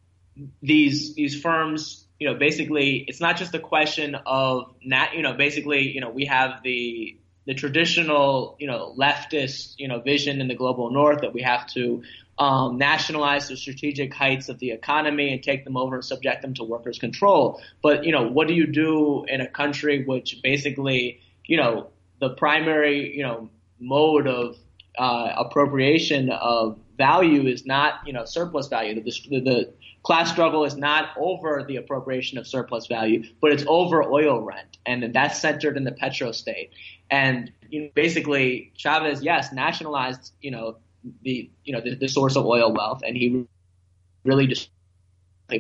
these, these firms, you know, basically, it's not just a question of not, you know, basically, you know, we have the, the traditional, you know, leftist, you know, vision in the global north that we have to um, nationalize the strategic heights of the economy and take them over and subject them to workers' control. But you know, what do you do in a country which basically, you know, the primary, you know, mode of uh, appropriation of value is not, you know, surplus value. The, the, the class struggle is not over the appropriation of surplus value, but it's over oil rent, and that's centered in the petrostate. And you know, basically, Chavez, yes, nationalized, you know, the you know the, the source of oil wealth, and he really just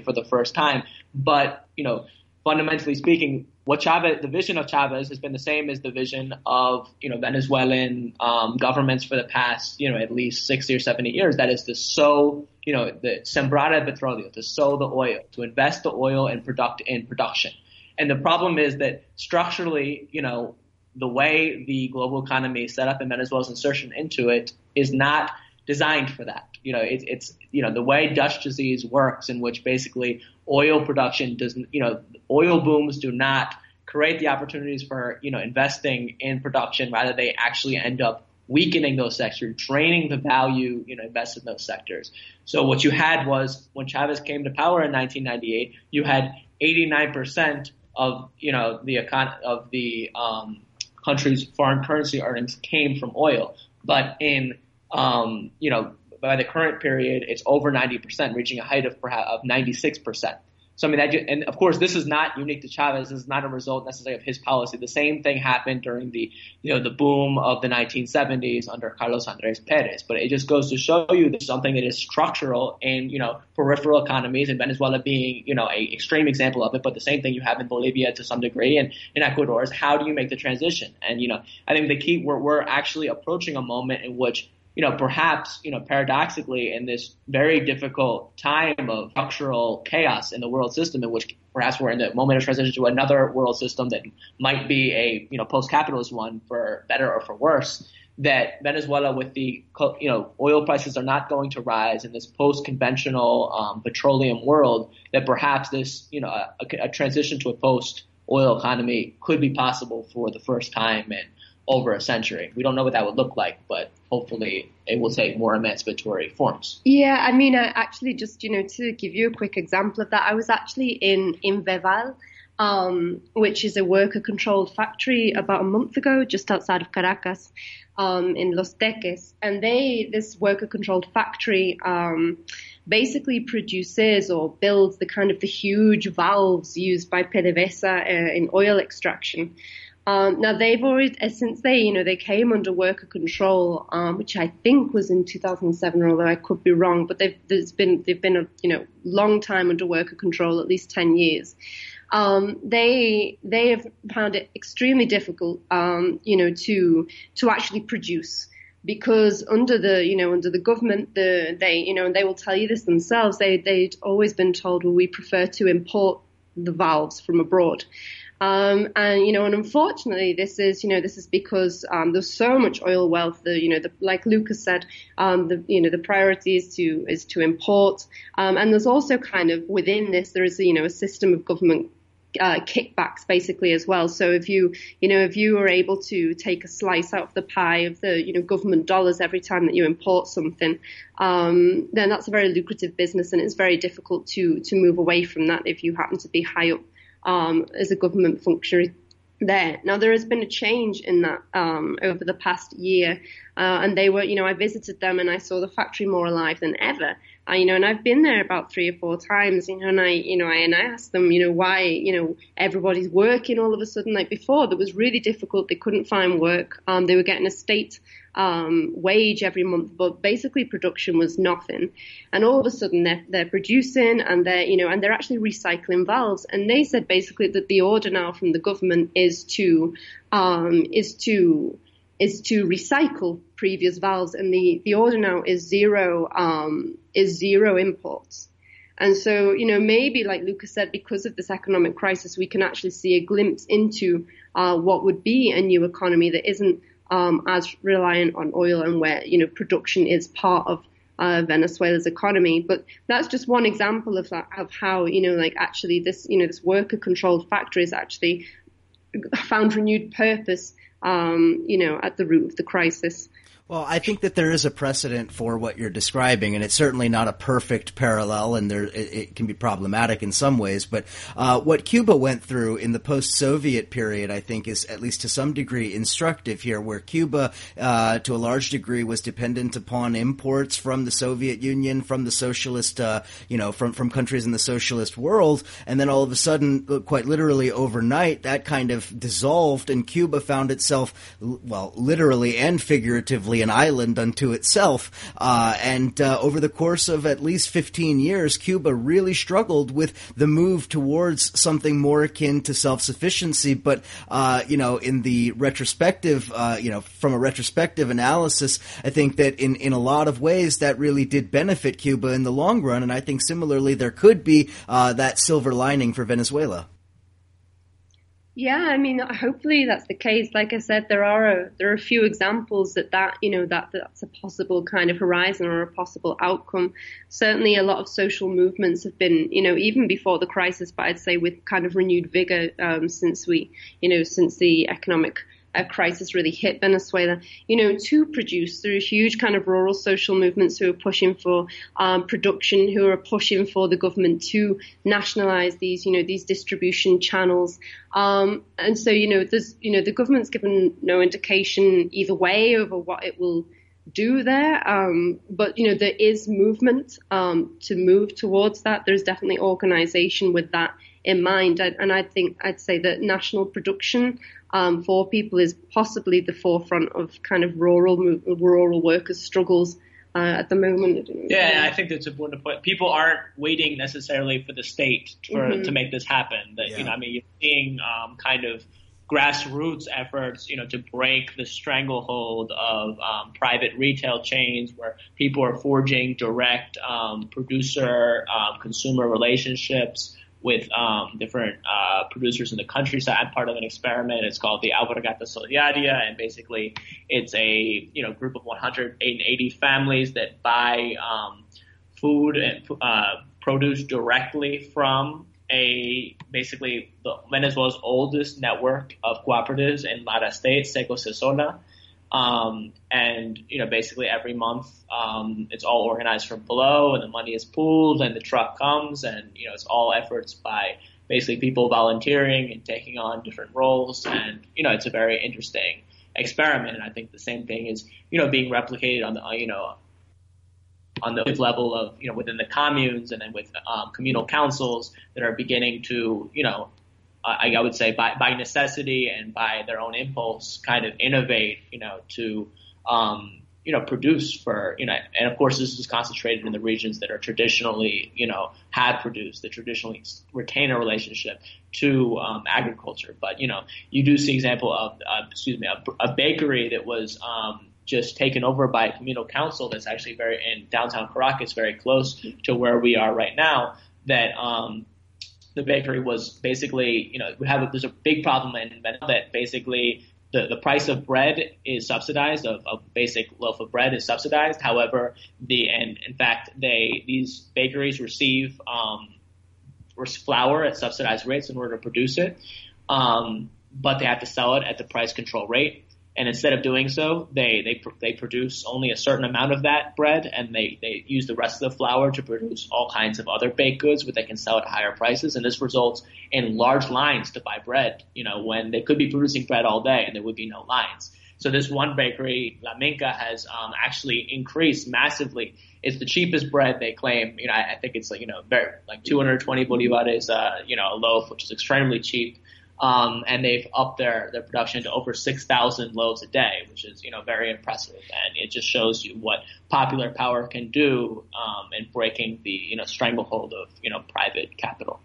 for the first time. But you know, fundamentally speaking, what Chavez, the vision of Chavez has been the same as the vision of you know Venezuelan um, governments for the past you know at least sixty or seventy years. That is to sow you know the sembrar el petróleo, to sow the oil, to invest the oil in product in production. And the problem is that structurally, you know, the way the global economy is set up and Venezuela's insertion into it is not designed for that. You know, it, it's you know the way Dutch disease works, in which basically oil production doesn't, you know, oil booms do not create the opportunities for you know investing in production. Rather, they actually end up weakening those sectors, draining the value you know invested in those sectors. So what you had was when Chavez came to power in 1998, you had 89 percent of you know the econ- of the um, country's foreign currency earnings came from oil. But in, um, you know, by the current period, it's over 90%, reaching a height of perhaps of 96%. So I mean, that, and of course, this is not unique to Chavez. This is not a result necessarily of his policy. The same thing happened during the, you know, the boom of the 1970s under Carlos Andres Perez. But it just goes to show you that something that is structural in, you know, peripheral economies, and Venezuela being, you know, a extreme example of it. But the same thing you have in Bolivia to some degree, and in Ecuador is how do you make the transition? And you know, I think the key we're, we're actually approaching a moment in which you know, perhaps, you know, paradoxically in this very difficult time of structural chaos in the world system in which perhaps we're in the moment of transition to another world system that might be a, you know, post-capitalist one for better or for worse, that Venezuela with the, you know, oil prices are not going to rise in this post-conventional um, petroleum world, that perhaps this, you know, a, a transition to a post-oil economy could be possible for the first time in over a century. We don't know what that would look like, but hopefully it will take more emancipatory forms. Yeah, I mean, I actually just, you know, to give you a quick example of that, I was actually in, in Veval, um, which is a worker controlled factory about a month ago, just outside of Caracas, um, in Los Teques. And they, this worker controlled factory, um, basically produces or builds the kind of the huge valves used by PDVSA uh, in oil extraction. Um, now they've already, uh, since they, you know, they came under worker control, um, which I think was in 2007, although I could be wrong, but they've, there's been, they've been a, you know, long time under worker control, at least 10 years. Um, they, they have found it extremely difficult, um, you know, to, to actually produce because under the you know under the government the they you know and they will tell you this themselves they they'd always been told well we prefer to import the valves from abroad um, and you know, and unfortunately, this is you know this is because um, there's so much oil wealth. The you know, the, like Lucas said, um, the you know the priority is to is to import, um, and there's also kind of within this there is you know a system of government uh, kickbacks basically as well. So if you, you know, if you are able to take a slice out of the pie of the, you know, government dollars every time that you import something, um, then that's a very lucrative business and it's very difficult to, to move away from that if you happen to be high up um, as a government functionary there. Now there has been a change in that um, over the past year, uh, and they were, you know, I visited them and I saw the factory more alive than ever. Uh, you know, and I've been there about three or four times, you know, and I, you know, I, and I asked them, you know, why, you know, everybody's working all of a sudden. Like before, that was really difficult. They couldn't find work. Um, they were getting a state um, wage every month, but basically production was nothing. And all of a sudden they're, they're producing and they're, you know, and they're actually recycling valves. And they said basically that the order now from the government is to, um, is to, is to recycle previous valves and the, the order now is zero, um, is zero imports. And so, you know, maybe like Lucas said, because of this economic crisis, we can actually see a glimpse into uh, what would be a new economy that isn't um, as reliant on oil and where you know production is part of uh, Venezuela's economy. But that's just one example of that, of how you know like actually this you know this worker controlled factory is actually found renewed purpose um, you know at the root of the crisis. Well, I think that there is a precedent for what you're describing, and it's certainly not a perfect parallel, and there it, it can be problematic in some ways. But uh, what Cuba went through in the post-Soviet period, I think, is at least to some degree instructive here, where Cuba, uh, to a large degree, was dependent upon imports from the Soviet Union, from the socialist, uh, you know, from from countries in the socialist world, and then all of a sudden, quite literally overnight, that kind of dissolved, and Cuba found itself, well, literally and figuratively an island unto itself. Uh, and uh, over the course of at least 15 years, Cuba really struggled with the move towards something more akin to self-sufficiency. But uh, you know, in the retrospective, uh, you know, from a retrospective analysis, I think that in in a lot of ways that really did benefit Cuba in the long run. And I think similarly, there could be uh, that silver lining for Venezuela. Yeah, I mean, hopefully that's the case. Like I said, there are a, there are a few examples that that you know that that's a possible kind of horizon or a possible outcome. Certainly, a lot of social movements have been, you know, even before the crisis, but I'd say with kind of renewed vigor um, since we, you know, since the economic a crisis really hit Venezuela, you know, to produce through huge kind of rural social movements who are pushing for um, production, who are pushing for the government to nationalize these, you know, these distribution channels. Um, and so, you know, there's, you know, the government's given no indication either way over what it will do there. Um, but you know, there is movement um, to move towards that. There's definitely organisation with that in mind, and I think I'd say that national production um, for people is possibly the forefront of kind of rural rural workers' struggles. Uh, at the moment. Yeah, I think that's important to point. People aren't waiting necessarily for the state for, mm-hmm. to make this happen. That yeah. you know, I mean, you're seeing um, kind of grassroots efforts, you know, to break the stranglehold of um, private retail chains where people are forging direct um, producer um, consumer relationships with um, different uh, producers in the countryside. I'm part of an experiment. It's called the Alpargata Solidaria, and basically it's a you know group of 180 families that buy um, food and uh, produce directly from a basically Venezuela's oldest network of cooperatives in Lara State, Cecosesola. Um, and you know, basically every month, um, it's all organized from below, and the money is pooled, and the truck comes, and you know, it's all efforts by basically people volunteering and taking on different roles, and you know, it's a very interesting experiment. And I think the same thing is you know being replicated on the you know on the level of you know within the communes and then with um, communal councils that are beginning to you know I, I would say by, by necessity and by their own impulse, kind of innovate, you know, to, um, you know, produce for, you know, and of course this is concentrated in the regions that are traditionally, you know, had produced, that traditionally retain a relationship to um, agriculture. But, you know, you do see example of, uh, excuse me, a, a, bakery that was um, just taken over by a communal council that's actually very in downtown Caracas, very close to where we are right now, that um, the bakery was basically, you know, we have a, there's a big problem in that basically the, the price of bread is subsidized, a basic loaf of bread is subsidized. However, the and in fact they these bakeries receive um, flour at subsidized rates in order to produce it, um, but they have to sell it at the price control rate. And instead of doing so, they, they, they produce only a certain amount of that bread and they, they use the rest of the flour to produce all kinds of other baked goods, which they can sell at higher prices. And this results in large lines to buy bread, you know, when they could be producing bread all day and there would be no lines. So this one bakery, La Minca, has um, actually increased massively. It's the cheapest bread they claim. You know, I, I think it's like you know, very, like 220 bolivares, uh, you know, a loaf, which is extremely cheap. Um, and they've upped their, their production to over 6,000 loaves a day, which is, you know, very impressive. And it just shows you what popular power can do, um, in breaking the, you know, stranglehold of, you know, private capital.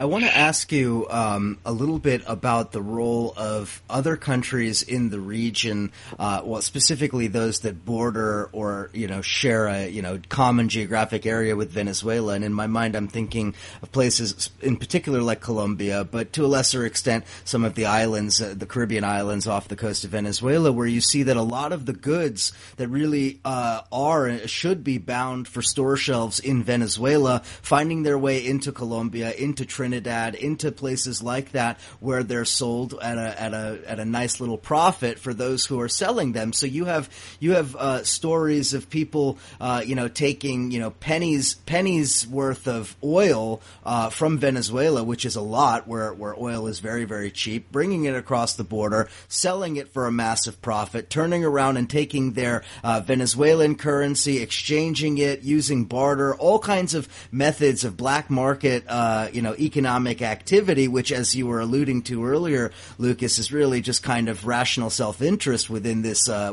I want to ask you um, a little bit about the role of other countries in the region, uh, well, specifically those that border or you know share a you know common geographic area with Venezuela. And in my mind, I'm thinking of places in particular like Colombia, but to a lesser extent, some of the islands, uh, the Caribbean islands off the coast of Venezuela, where you see that a lot of the goods that really uh, are should be bound for store shelves in Venezuela, finding their way into Colombia, into Trinidad Trinidad into places like that where they're sold at a at a at a nice little profit for those who are selling them. So you have you have uh, stories of people uh, you know taking you know pennies pennies worth of oil uh, from Venezuela, which is a lot where where oil is very very cheap, bringing it across the border, selling it for a massive profit, turning around and taking their uh, Venezuelan currency, exchanging it using barter, all kinds of methods of black market uh, you know economic economic activity, which, as you were alluding to earlier, Lucas, is really just kind of rational self-interest within this uh,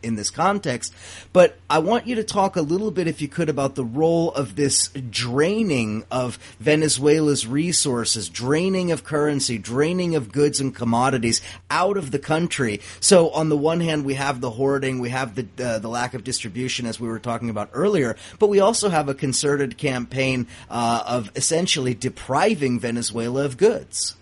in this context. But I want you to talk a little bit, if you could, about the role of this draining of Venezuela's resources, draining of currency, draining of goods and commodities out of the country. So, on the one hand, we have the hoarding, we have the uh, the lack of distribution, as we were talking about earlier, but we also have a concerted campaign uh, of essentially depriving Venezuela of goods?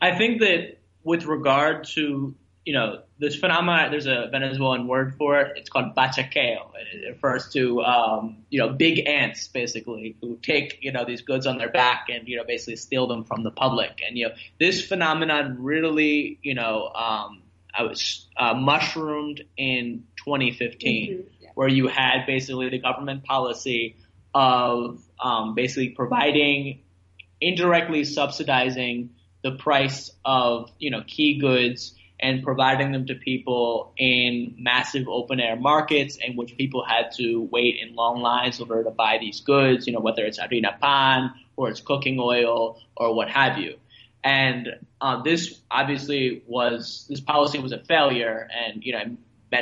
I think that with regard to you know this phenomenon, there's a Venezuelan word for it. It's called bachaqueo. It refers to um, you know big ants basically who take you know these goods on their back and you know basically steal them from the public. And you know this phenomenon really you know um, I was uh, mushroomed in 2015, mm-hmm. yeah. where you had basically the government policy of um, basically providing indirectly subsidizing the price of you know key goods and providing them to people in massive open air markets in which people had to wait in long lines in order to buy these goods, you know, whether it's harina pan or it's cooking oil or what have you. And uh, this obviously was this policy was a failure, and you know,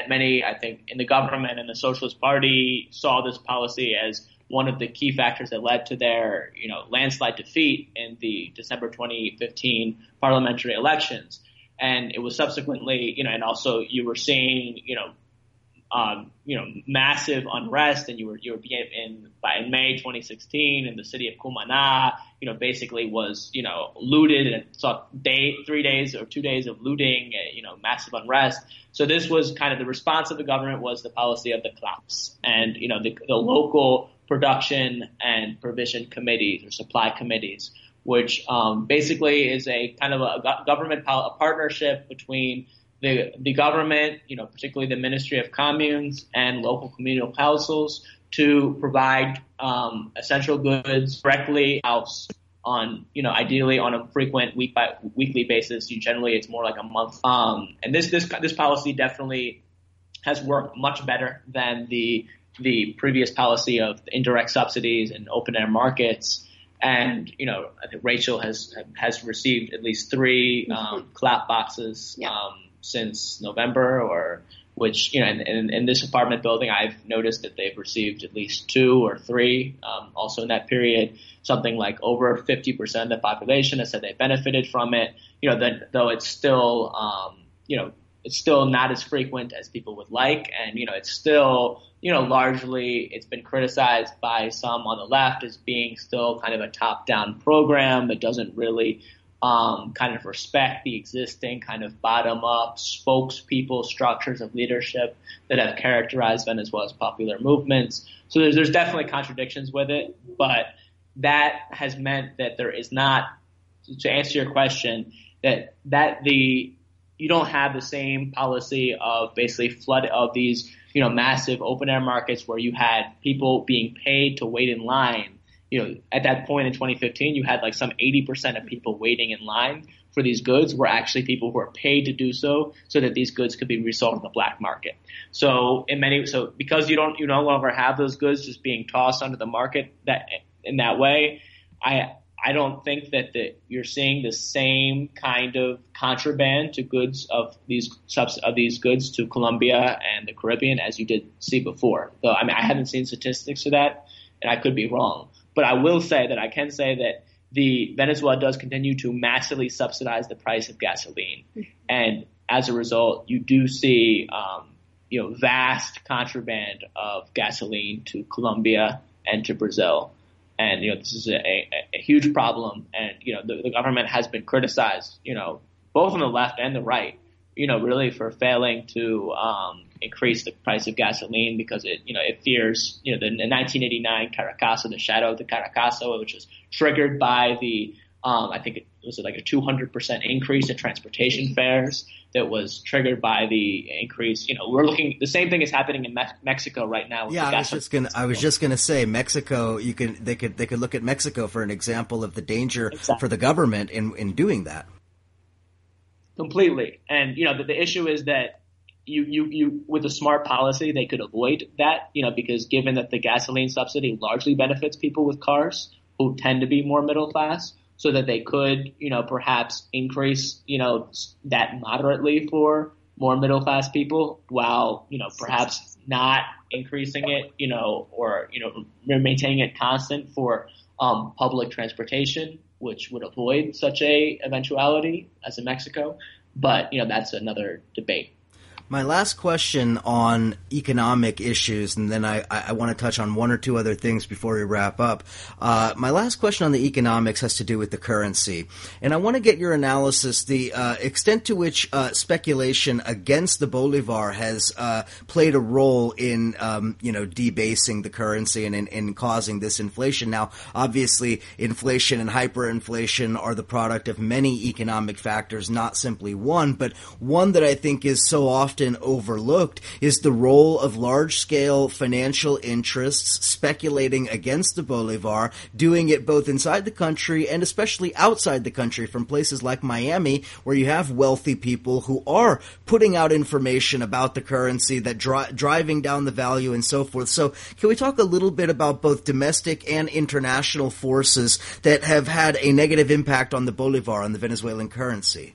many I think in the government and the Socialist Party saw this policy as one of the key factors that led to their, you know, landslide defeat in the December 2015 parliamentary elections. And it was subsequently, you know, and also you were seeing, you know, um, you know, massive unrest, and you were you were in by in May 2016 in the city of Cumaná, you know, basically was you know looted and saw day three days or two days of looting, you know, massive unrest. So this was kind of the response of the government was the policy of the CLAPS, and you know the, the local production and provision committees or supply committees, which um, basically is a kind of a government a partnership between the the government, you know, particularly the Ministry of Communes and local communal councils to provide um, essential goods directly house on, you know, ideally on a frequent week by weekly basis. You generally it's more like a month. Um, and this this this policy definitely has worked much better than the the previous policy of indirect subsidies and open air markets. And you know, I think Rachel has has received at least three um, mm-hmm. clap boxes yeah. um, since November, or which you know, in, in, in, this apartment building, I've noticed that they've received at least two or three. Um, also in that period, something like over 50% of the population has said they benefited from it. You know, that though it's still um, you know it's still not as frequent as people would like, and you know, it's still you know, largely it's been criticized by some on the left as being still kind of a top-down program that doesn't really um, kind of respect the existing kind of bottom-up spokespeople structures of leadership that have characterized Venezuela's popular movements. So there's, there's definitely contradictions with it, but that has meant that there is not, to answer your question, that that the you don't have the same policy of basically flood of these, you know, massive open air markets where you had people being paid to wait in line. You know, at that point in 2015, you had like some 80% of people waiting in line for these goods were actually people who are paid to do so so that these goods could be resold in the black market. So in many, so because you don't, you no longer have those goods just being tossed onto the market that in that way, I, I don't think that the, you're seeing the same kind of contraband to goods of these of these goods to Colombia and the Caribbean as you did see before. Though I mean I haven't seen statistics for that, and I could be wrong. But I will say that I can say that the Venezuela does continue to massively subsidize the price of gasoline, and as a result, you do see um, you know vast contraband of gasoline to Colombia and to Brazil, and you know this is a, a, a huge problem, and you know the, the government has been criticized, you know both on the left and the right, you know really for failing to um, increase the price of gasoline because it, you know, it fears, you know, the, the 1989 Caracazo, the shadow of the Caracazo, which was triggered by the, um, I think it was like a 200% increase in transportation fares that was triggered by the increase. You know, we're looking, the same thing is happening in Me- Mexico right now. yeah, I was just gonna, I was just gonna say Mexico, you can, they could, they could look at Mexico for an example of the danger exactly. for the government in, in doing that. Completely. And, you know, the, the issue is that you, you, you, with a smart policy, they could avoid that, you know, because given that the gasoline subsidy largely benefits people with cars who tend to be more middle class, so that they could, you know, perhaps increase, you know, that moderately for more middle class people while, you know, perhaps not increasing it, you know, or, you know, maintaining it constant for, um, public transportation, which would avoid such a eventuality as in Mexico. But, you know, that's another debate. My last question on economic issues, and then I, I want to touch on one or two other things before we wrap up. Uh, my last question on the economics has to do with the currency, and I want to get your analysis the uh, extent to which uh, speculation against the bolivar has uh, played a role in um, you know debasing the currency and in, in causing this inflation. Now, obviously, inflation and hyperinflation are the product of many economic factors, not simply one, but one that I think is so often often overlooked is the role of large scale financial interests speculating against the Bolivar, doing it both inside the country and especially outside the country from places like Miami, where you have wealthy people who are putting out information about the currency that dri- driving down the value and so forth. So can we talk a little bit about both domestic and international forces that have had a negative impact on the Bolivar, on the Venezuelan currency?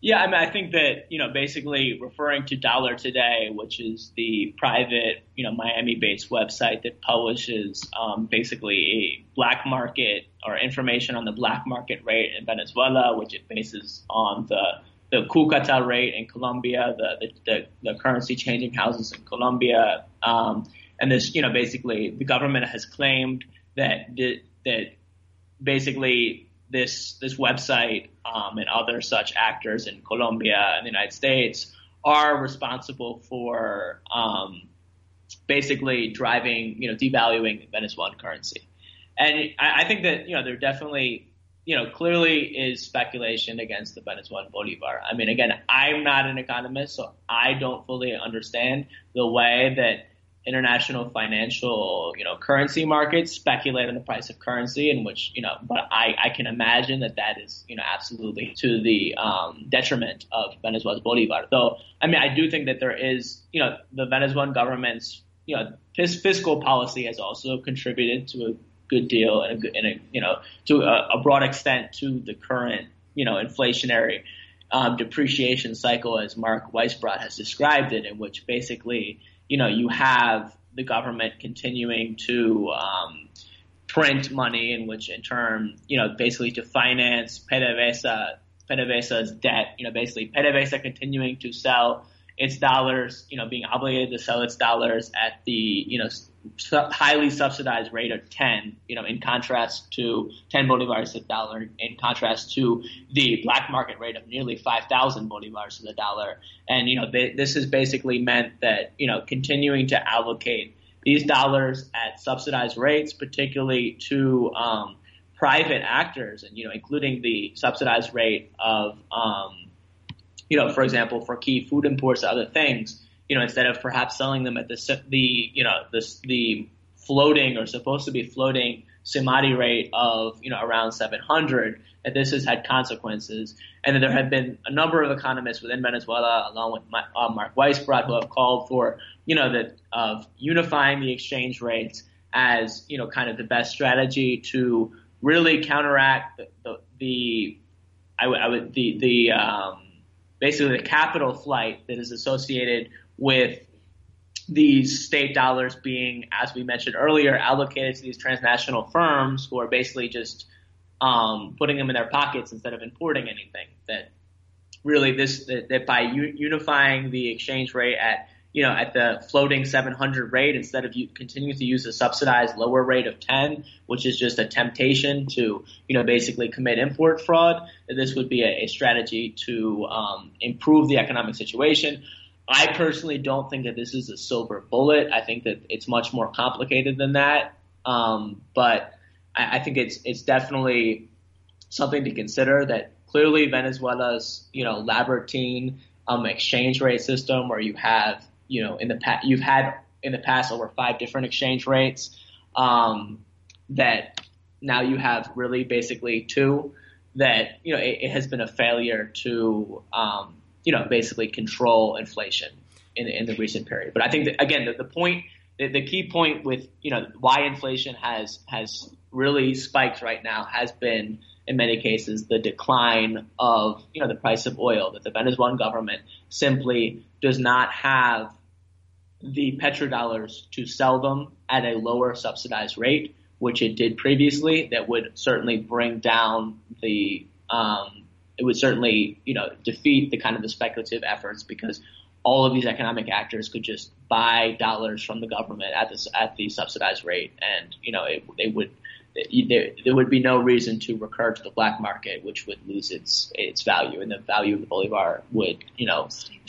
Yeah, I mean, I think that you know, basically referring to DolarToday, which is the private, you know, Miami-based website that publishes um, basically a black market or information on the black market rate in Venezuela, which it bases on the the Cúcuta rate in Colombia, the the, the, the currency changing houses in Colombia, um, and this, you know, basically the government has claimed that that basically this this website um, and other such actors in Colombia and the United States are responsible for um, basically driving, you know, devaluing Venezuelan currency. And I, I think that you know there definitely, you know, clearly is speculation against the Venezuelan bolivar. I mean, again, I'm not an economist, so I don't fully understand the way that international financial, you know, currency markets speculate on the price of currency in which, you know, but I, I can imagine that that is, you know, absolutely to the um, detriment of Venezuela's bolivar. Though, I mean, I do think that there is, you know, the Venezuelan government's, you know, fiscal policy has also contributed to a good deal and a, and a you know, to a, a broad extent to the current, you know, inflationary um, depreciation cycle as Mark Weisbrot has described it, in which basically you know, you have the government continuing to um, print money, in which in turn, you know, basically to finance PDVSA, PDVSA's debt. You know, basically PDVSA continuing to sell its dollars, you know, being obligated to sell its dollars at the, you know, highly subsidized rate of 10, you know, in contrast to 10 bolivars a dollar, in contrast to the black market rate of nearly 5,000 bolivars to the dollar. And, you know, they, this has basically meant that, you know, continuing to allocate these dollars at subsidized rates, particularly to um, private actors, and, you know, including the subsidized rate of, um, you know, for example, for key food imports, other things, you know, instead of perhaps selling them at the the you know the the floating or supposed to be floating SIMADI rate of you know around 700, that this has had consequences, and that there have been a number of economists within Venezuela, along with my, uh, Mark Weisbrot, who have called for you know that of unifying the exchange rates as you know kind of the best strategy to really counteract the, the, the I, w- I would the the um, basically the capital flight that is associated with these state dollars being, as we mentioned earlier, allocated to these transnational firms who are basically just um, putting them in their pockets instead of importing anything. That really this that, that by u- unifying the exchange rate at you know at the floating 700 rate instead of you continuing to use the subsidized lower rate of 10, which is just a temptation to you know basically commit import fraud. This would be a, a strategy to um, improve the economic situation. I personally don't think that this is a silver bullet. I think that it's much more complicated than that. Um, but I, I think it's it's definitely something to consider. That clearly Venezuela's you know labyrinthine um, exchange rate system, where you have you know in the past you've had in the past over five different exchange rates. Um, that now you have really basically two. That you know it, it has been a failure to um, you know, basically control inflation in, in the recent period. But I think that again, the, the point, the, the key point with you know why inflation has has really spiked right now has been in many cases the decline of you know the price of oil that the Venezuelan government simply does not have the petrodollars to sell them at a lower subsidized rate, which it did previously. That would certainly bring down the um, it would certainly, you know, defeat the kind of the speculative efforts because all of these economic actors could just buy dollars from the government at this at the subsidized rate, and you know, it, they would there, there would be no reason to recur to the black market, which would lose its its value, and the value of the bolivar would, you know,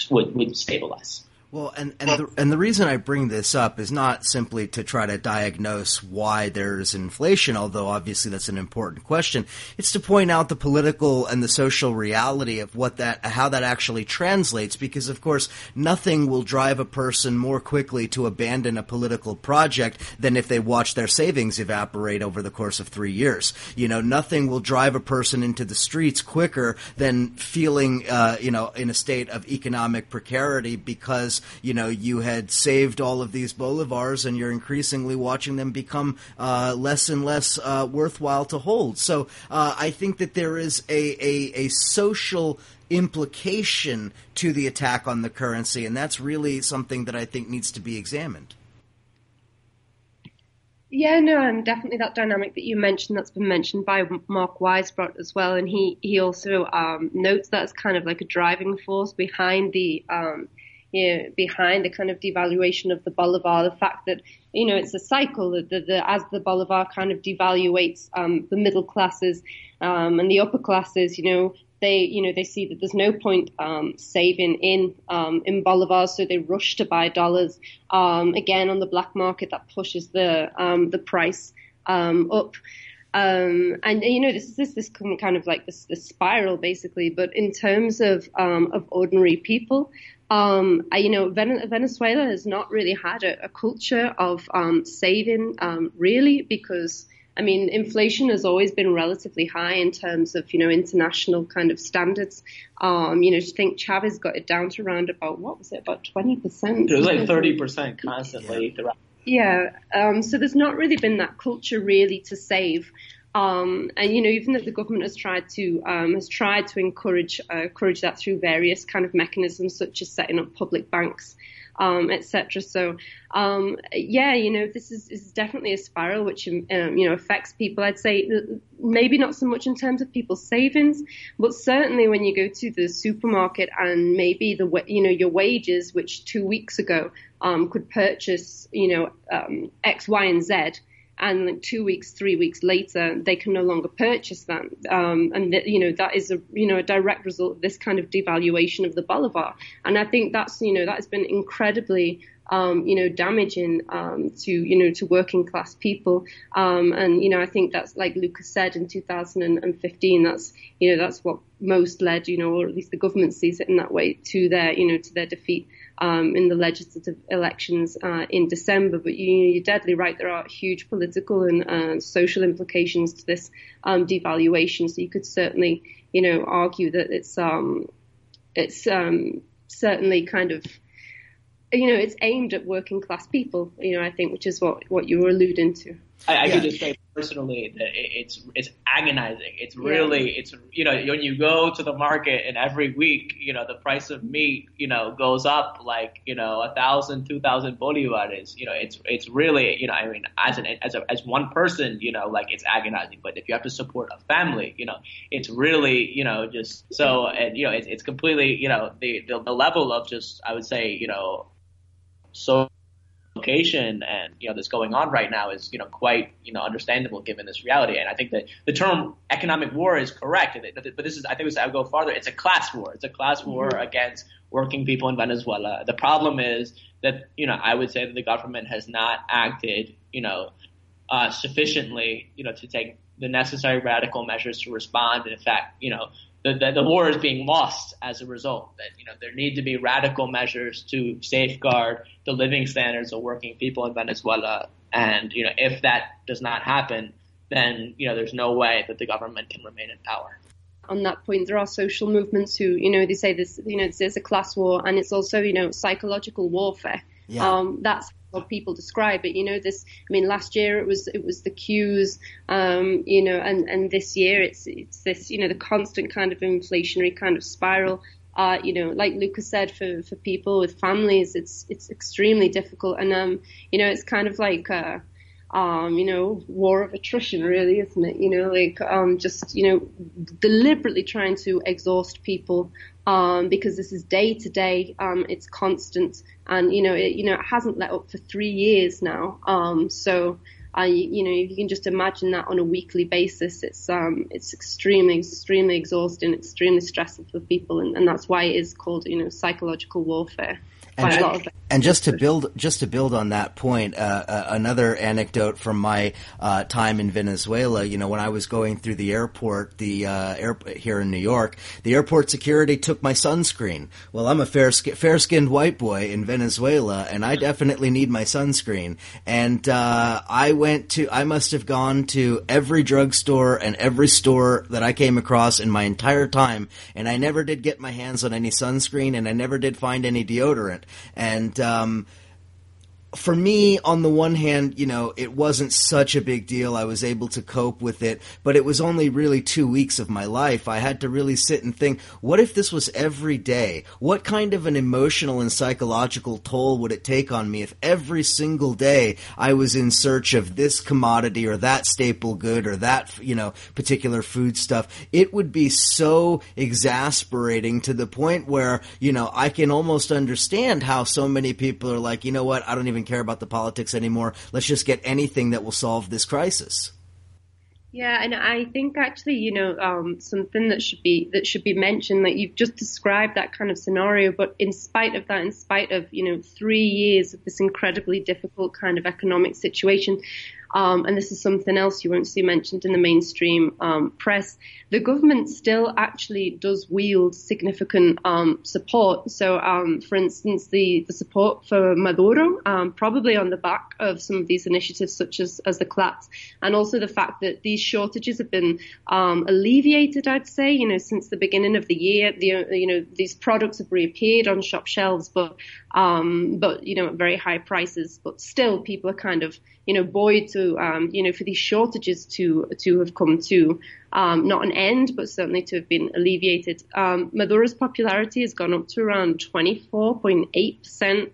would would stabilize. Well, and and the, and the reason I bring this up is not simply to try to diagnose why there's inflation, although obviously that's an important question. It's to point out the political and the social reality of what that how that actually translates because of course nothing will drive a person more quickly to abandon a political project than if they watch their savings evaporate over the course of 3 years. You know, nothing will drive a person into the streets quicker than feeling uh, you know in a state of economic precarity because you know you had saved all of these bolivars and you're increasingly watching them become uh, less and less uh, worthwhile to hold. So uh, I think that there is a, a, a social implication to the attack on the currency, and that's really something that I think needs to be examined. Yeah, no, and definitely that dynamic that you mentioned that's been mentioned by Mark Weisbrot as well, and he he also um, notes that as kind of like a driving force behind the um, you know, behind the kind of devaluation of the bolivar, the fact that you know it's a cycle that the, the, as the bolivar kind of devaluates um, the middle classes um, and the upper classes, you know they you know they see that there's no point um, saving in um, in bolivars, so they rush to buy dollars. Um, again, on the black market, that pushes the um, the price up. Um, and you know, this is this, this kind of like this, this spiral basically. But in terms of um, of ordinary people, um, I, you know, Venezuela has not really had a, a culture of um, saving, um, really, because I mean, inflation has always been relatively high in terms of you know international kind of standards. Um, you know, I think Chavez got it down to around about what was it, about twenty percent? It was like thirty percent constantly throughout. Yeah, um, so there's not really been that culture really to save. Um, and you know, even though the government has tried to um, has tried to encourage uh, encourage that through various kind of mechanisms, such as setting up public banks, um, etc. So, um, yeah, you know, this is, is definitely a spiral which um, you know affects people. I'd say maybe not so much in terms of people's savings, but certainly when you go to the supermarket and maybe the you know your wages, which two weeks ago um, could purchase you know X, Y, and Z and like two weeks, three weeks later, they can no longer purchase that. Um, and you know, that is a, you know, a direct result of this kind of devaluation of the bolivar. And I think that's, you know, that has been incredibly, um, you know, damaging um, to you know to working class people. Um, and you know, I think that's like Lucas said in 2015. That's you know that's what most led, you know, or at least the government sees it in that way to their you know to their defeat. Um, in the legislative elections uh, in December. But you, are deadly right. There are huge political and uh, social implications to this um, devaluation. So you could certainly, you know, argue that it's um, it's um, certainly kind of you know, it's aimed at working class people, you know, I think, which is what, what you were alluding to. I, I yeah. could just say personally that it's it's agonizing. It's really yeah. it's you know when you go to the market and every week you know the price of meat you know goes up like you know a thousand two thousand bolivares. You know it's it's really you know I mean as an as a, as one person you know like it's agonizing. But if you have to support a family, you know it's really you know just so and you know it's it's completely you know the the, the level of just I would say you know so location and you know that's going on right now is you know quite you know understandable given this reality. And I think that the term economic war is correct but this is I think I would go farther. It's a class war. It's a class war mm-hmm. against working people in Venezuela. The problem is that you know I would say that the government has not acted you know uh, sufficiently you know to take the necessary radical measures to respond. And in fact you know the, the, the, war is being lost as a result. That you know there need to be radical measures to safeguard the living standards of working people in Venezuela, and you know if that does not happen, then you know there's no way that the government can remain in power. On that point, there are social movements who you know they say this you know there's a class war and it's also you know psychological warfare. Yeah. Um, that's how people describe it. You know, this. I mean, last year it was it was the queues. Um, you know, and and this year it's it's this. You know, the constant kind of inflationary kind of spiral. Uh, you know, like Lucas said, for for people with families, it's it's extremely difficult, and um, you know, it's kind of like. Uh, um, you know, war of attrition, really, isn't it? You know, like um, just you know, deliberately trying to exhaust people um, because this is day to day, um, it's constant, and you know, it, you know, it hasn't let up for three years now. Um, so, I, you know, if you can just imagine that on a weekly basis. It's um, it's extremely, extremely exhausting, extremely stressful for people, and, and that's why it is called, you know, psychological warfare. And, and, just to build, just to build on that point, uh, uh, another anecdote from my uh, time in Venezuela. You know, when I was going through the airport, the uh, airport here in New York, the airport security took my sunscreen. Well, I'm a fair fair skinned white boy in Venezuela, and I definitely need my sunscreen. And uh, I went to, I must have gone to every drugstore and every store that I came across in my entire time, and I never did get my hands on any sunscreen, and I never did find any deodorant. And um, for me, on the one hand, you know, it wasn't such a big deal. I was able to cope with it, but it was only really two weeks of my life. I had to really sit and think, what if this was every day? What kind of an emotional and psychological toll would it take on me if every single day I was in search of this commodity or that staple good or that, you know, particular food stuff? It would be so exasperating to the point where, you know, I can almost understand how so many people are like, you know what, I don't even even care about the politics anymore. Let's just get anything that will solve this crisis. Yeah, and I think actually, you know, um, something that should be that should be mentioned. Like you've just described that kind of scenario, but in spite of that, in spite of you know three years of this incredibly difficult kind of economic situation, um, and this is something else you won't see mentioned in the mainstream um, press. The government still actually does wield significant um, support. So, um, for instance, the, the support for Maduro, um, probably on the back of some of these initiatives, such as, as the CLAPs, and also the fact that these shortages have been um, alleviated, I'd say, you know, since the beginning of the year. The, you know, these products have reappeared on shop shelves, but but you know, at very high prices. But still, people are kind of you know, buoyed to, um, you know, for these shortages to to have come to um, not an end, but certainly to have been alleviated. Um, Maduro's popularity has gone up to around 24.8 percent.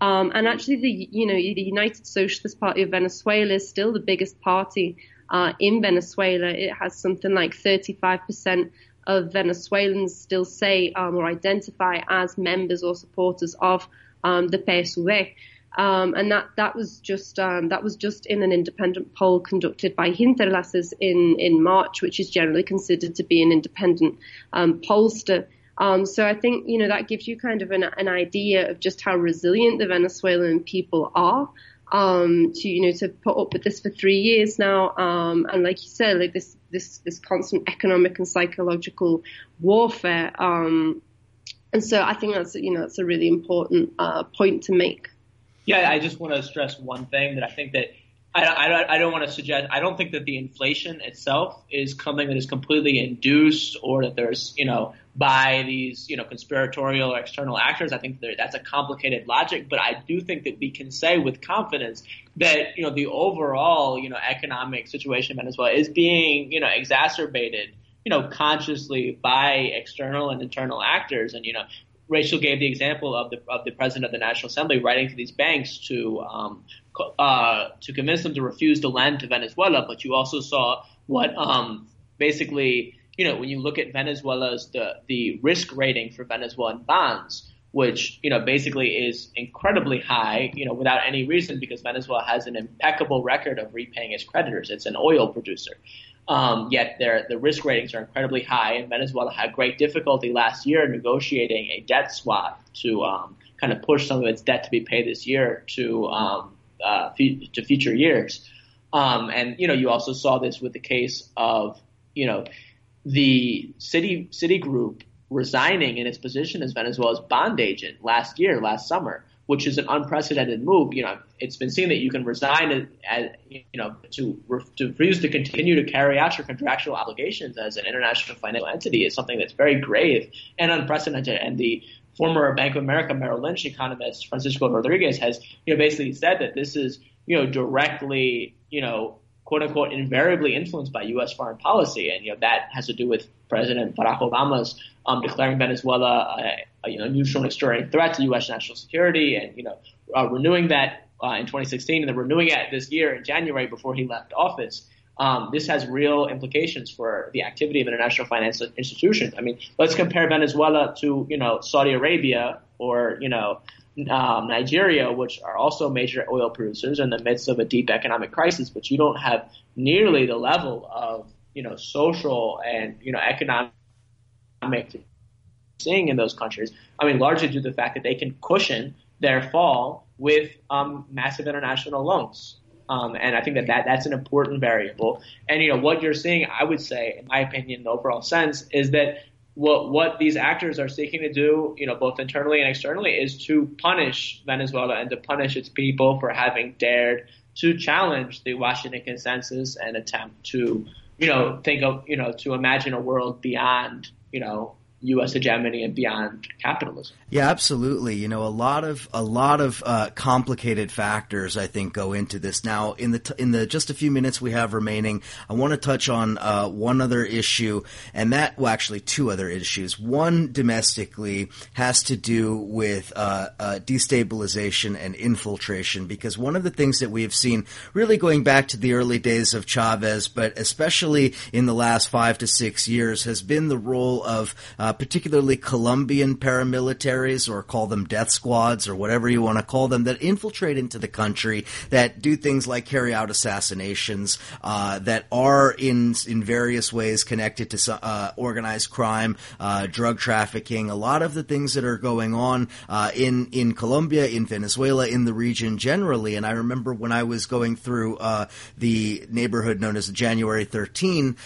Um, and actually, the you know the United Socialist Party of Venezuela is still the biggest party uh, in Venezuela. It has something like 35 percent of Venezuelans still say um, or identify as members or supporters of um, the PSUV. Um, and that that was just um, that was just in an independent poll conducted by Hinterlaces in in March, which is generally considered to be an independent um, pollster. Um, so I think you know that gives you kind of an, an idea of just how resilient the Venezuelan people are. Um, to you know to put up with this for three years now, um, and like you said, like this this this constant economic and psychological warfare. Um, and so I think that's you know that's a really important uh, point to make. Yeah, I just want to stress one thing that I think that I, I, I don't want to suggest. I don't think that the inflation itself is something that is completely induced or that there's you know by these you know conspiratorial or external actors. I think that that's a complicated logic, but I do think that we can say with confidence that you know the overall you know economic situation in Venezuela is being you know exacerbated you know consciously by external and internal actors, and you know Rachel gave the example of the of the president of the National Assembly writing to these banks to um, uh, to convince them to refuse to lend to Venezuela. But you also saw what um, basically you know when you look at Venezuela's the the risk rating for Venezuelan bonds, which you know basically is incredibly high, you know without any reason because Venezuela has an impeccable record of repaying its creditors. It's an oil producer. Um, yet their the risk ratings are incredibly high, and Venezuela had great difficulty last year negotiating a debt swap to um, kind of push some of its debt to be paid this year to um, uh, to future years. Um, and you know, you also saw this with the case of you know the city Citigroup resigning in its position as Venezuela's bond agent last year, last summer which is an unprecedented move. You know, it's been seen that you can resign as, you know, to, to refuse to continue to carry out your contractual obligations as an international financial entity is something that's very grave and unprecedented. And the former Bank of America Merrill Lynch economist Francisco Rodriguez has, you know, basically said that this is, you know, directly, you know, quote unquote invariably influenced by U.S. foreign policy, and you know that has to do with President Barack Obama's um, declaring Venezuela a, a you know neutral and extraordinary threat to U.S. national security, and you know uh, renewing that uh, in 2016, and then renewing it this year in January before he left office. Um, this has real implications for the activity of international financial institutions. I mean, let's compare Venezuela to you know Saudi Arabia or you know um, Nigeria, which are also major oil producers in the midst of a deep economic crisis, but you don't have nearly the level of you know social and you know economic seeing in those countries. I mean, largely due to the fact that they can cushion their fall with um, massive international loans. Um, and I think that, that that's an important variable. And you know what you're seeing, I would say, in my opinion, in the overall sense, is that what what these actors are seeking to do, you know, both internally and externally, is to punish Venezuela and to punish its people for having dared to challenge the Washington consensus and attempt to, you know, think of, you know, to imagine a world beyond, you know, U.S. hegemony and beyond capitalism. Yeah, absolutely. You know, a lot of a lot of uh, complicated factors I think go into this. Now, in the t- in the just a few minutes we have remaining, I want to touch on uh, one other issue, and that well, actually two other issues. One domestically has to do with uh, uh destabilization and infiltration, because one of the things that we have seen, really going back to the early days of Chavez, but especially in the last five to six years, has been the role of uh, particularly Colombian paramilitaries, or call them death squads, or whatever you want to call them, that infiltrate into the country, that do things like carry out assassinations, uh, that are in in various ways connected to uh, organized crime, uh, drug trafficking, a lot of the things that are going on uh, in in Colombia, in Venezuela, in the region generally. And I remember when I was going through uh, the neighborhood known as January 13,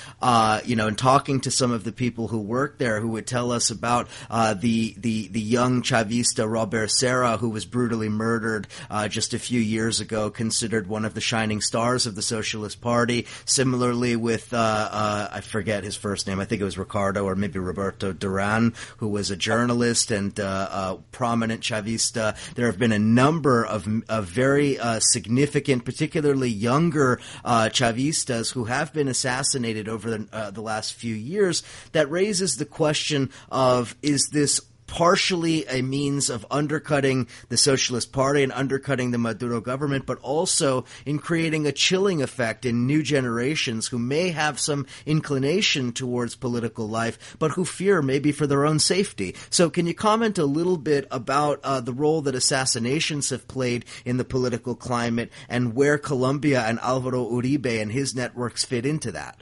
you know, and talking to some of the people who work there, who would tell us about uh, the the the young Chavista Robert Serra, who was brutally murdered uh, just a few years ago, considered one of the shining stars of the Socialist Party. Similarly, with uh, uh I forget his first name, I think it was Ricardo or maybe Roberto Duran, who was a journalist and uh, a prominent Chavista. There have been a number of, of very uh, significant, particularly younger Chavistas, who have been assassinated over the, the last few years. That raises the question of is this partially a means of undercutting the Socialist Party and undercutting the Maduro government, but also in creating a chilling effect in new generations who may have some inclination towards political life, but who fear maybe for their own safety. So, can you comment a little bit about uh, the role that assassinations have played in the political climate and where Colombia and Alvaro Uribe and his networks fit into that?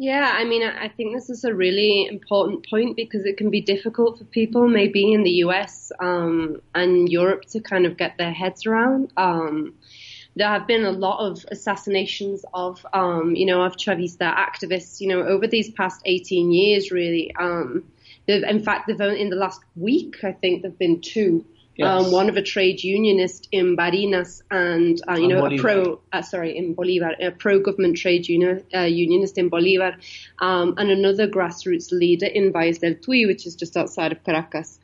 Yeah, I mean, I think this is a really important point because it can be difficult for people, maybe in the US um, and Europe, to kind of get their heads around. Um, there have been a lot of assassinations of, um, you know, of Chavista activists, you know, over these past 18 years, really. Um, in fact, in the last week, I think there've been two. Yes. Um, one of a trade unionist in Barinas and, uh, you know, a pro, uh, sorry, in Bolivar, a pro-government trade union, uh, unionist in Bolivar, um, and another grassroots leader in Valles del Tuy, which is just outside of Caracas.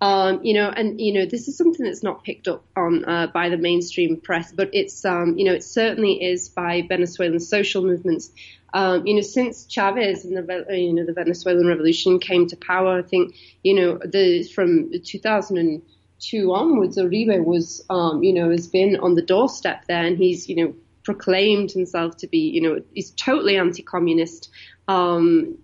Um, you know, and you know, this is something that's not picked up on uh, by the mainstream press, but it's um, you know, it certainly is by Venezuelan social movements. Um, you know, since Chavez and the you know the Venezuelan revolution came to power, I think you know the from 2000. And, two onwards, Uribe was, um, you know, has been on the doorstep there, and he's, you know, proclaimed himself to be, you know, he's totally anti-communist, um,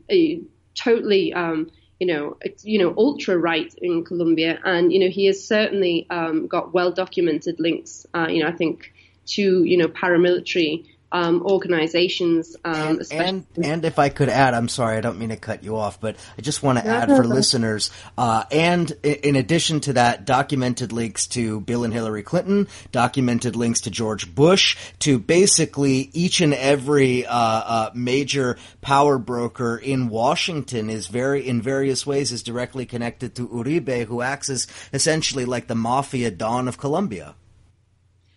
totally, um, you know, you know, ultra right in Colombia, and you know, he has certainly um, got well documented links, uh, you know, I think to, you know, paramilitary um, organizations. Um, and, and, if I could add, I'm sorry, I don't mean to cut you off, but I just want to add for listeners, uh, and in addition to that, documented links to Bill and Hillary Clinton, documented links to George Bush, to basically each and every uh, uh, major power broker in Washington is very, in various ways, is directly connected to Uribe, who acts as essentially like the mafia don of Colombia.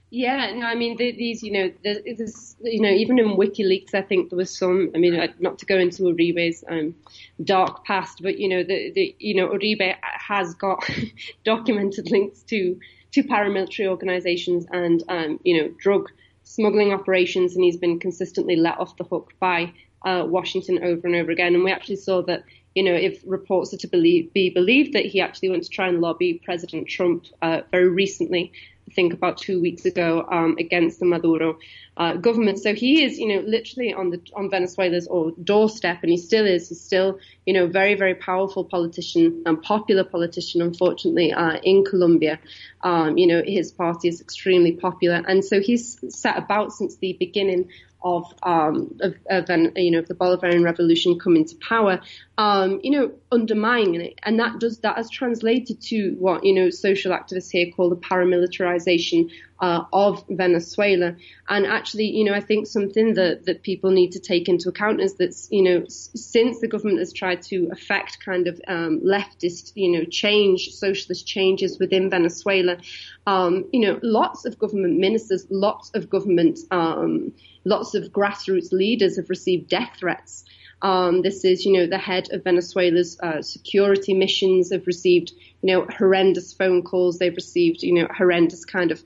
Yeah, no, I mean the, these, you know, there's, you know, even in WikiLeaks, I think there was some. I mean, not to go into Uribe's um, dark past, but you know, the, the you know, Uribe has got documented links to to paramilitary organizations and um, you know, drug smuggling operations, and he's been consistently let off the hook by uh, Washington over and over again. And we actually saw that you know, if reports are to believe, be believed that he actually went to try and lobby President Trump uh, very recently I think about two weeks ago um, against the Maduro uh, government. So he is, you know, literally on the on Venezuela's or doorstep, and he still is. He's still, you know, very very powerful politician and popular politician. Unfortunately, uh, in Colombia, um, you know, his party is extremely popular, and so he's set about since the beginning of, um, of, of an, you know, of the Bolivarian Revolution coming to power, um, you know, undermining it, and that does that has translated to what you know social activists here call the paramilitarization uh, of Venezuela. And actually, you know, I think something that, that people need to take into account is that, you know, since the government has tried to affect kind of um, leftist, you know, change, socialist changes within Venezuela, um, you know, lots of government ministers, lots of government, um, lots of grassroots leaders have received death threats. Um, this is, you know, the head of Venezuela's uh, security missions have received, you know, horrendous phone calls. They've received, you know, horrendous kind of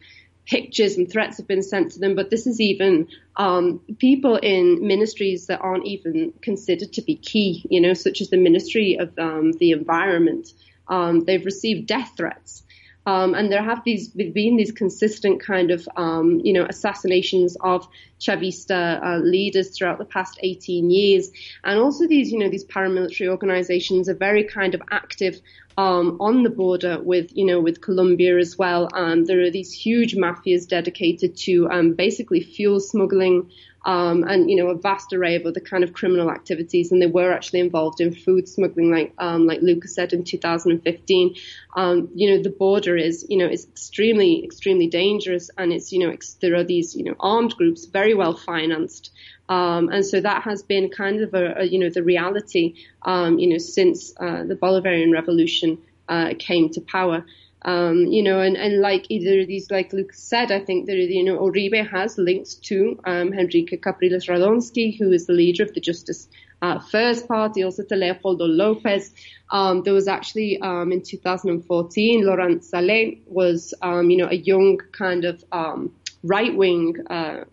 pictures and threats have been sent to them, but this is even um, people in ministries that aren't even considered to be key, you know, such as the Ministry of um, the Environment. Um, they've received death threats. Um, and there have these been these consistent kind of um, you know assassinations of Chavista uh, leaders throughout the past 18 years, and also these you know these paramilitary organizations are very kind of active um, on the border with, you know, with Colombia as well. Um, there are these huge mafias dedicated to um, basically fuel smuggling um, and, you know, a vast array of other kind of criminal activities. And they were actually involved in food smuggling, like um, like Lucas said in 2015. Um, you know, the border is, you know, is extremely, extremely dangerous, and it's, you know, ex- there are these, you know, armed groups very well financed. Um, and so that has been kind of a, a you know the reality um, you know since uh, the Bolivarian Revolution uh, came to power. Um, you know, and, and like either of these, like Luke said, I think that, you know, Uribe has links to, um, Henrique Capriles Radonski, who is the leader of the Justice, uh, First Party, also to Leopoldo Lopez. Um, there was actually, um, in 2014, Lorent Saleh was, um, you know, a young kind of, um, right wing, uh,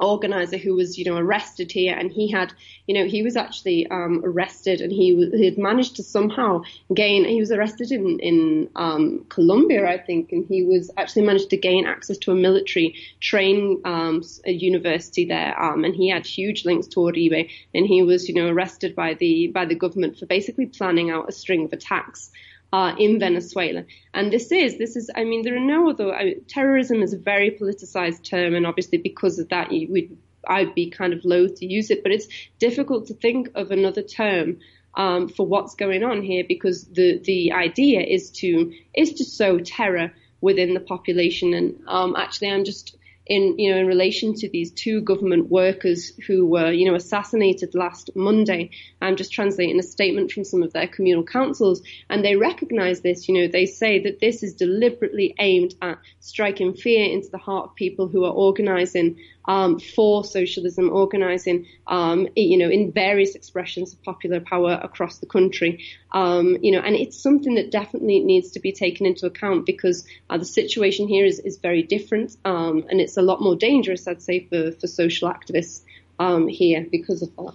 organizer who was, you know, arrested here, and he had, you know, he was actually um, arrested, and he, he had managed to somehow gain. He was arrested in in um, Colombia, I think, and he was actually managed to gain access to a military train um, a university there, um, and he had huge links to Uribe, and he was, you know, arrested by the by the government for basically planning out a string of attacks uh, in Venezuela. And this is, this is, I mean, there are no other, I terrorism is a very politicized term, and obviously because of that, we, I'd be kind of loath to use it, but it's difficult to think of another term um, for what's going on here because the the idea is to is to sow terror within the population. And um, actually, I'm just in you know in relation to these two government workers who were you know assassinated last Monday. I'm just translating a statement from some of their communal councils, and they recognise this. You know, they say that this is deliberately aimed at striking fear into the heart of people who are organising um, for socialism, organising, um, you know, in various expressions of popular power across the country. Um, you know, and it's something that definitely needs to be taken into account because uh, the situation here is, is very different, um, and it's a lot more dangerous, I'd say, for, for social activists um, here because of that.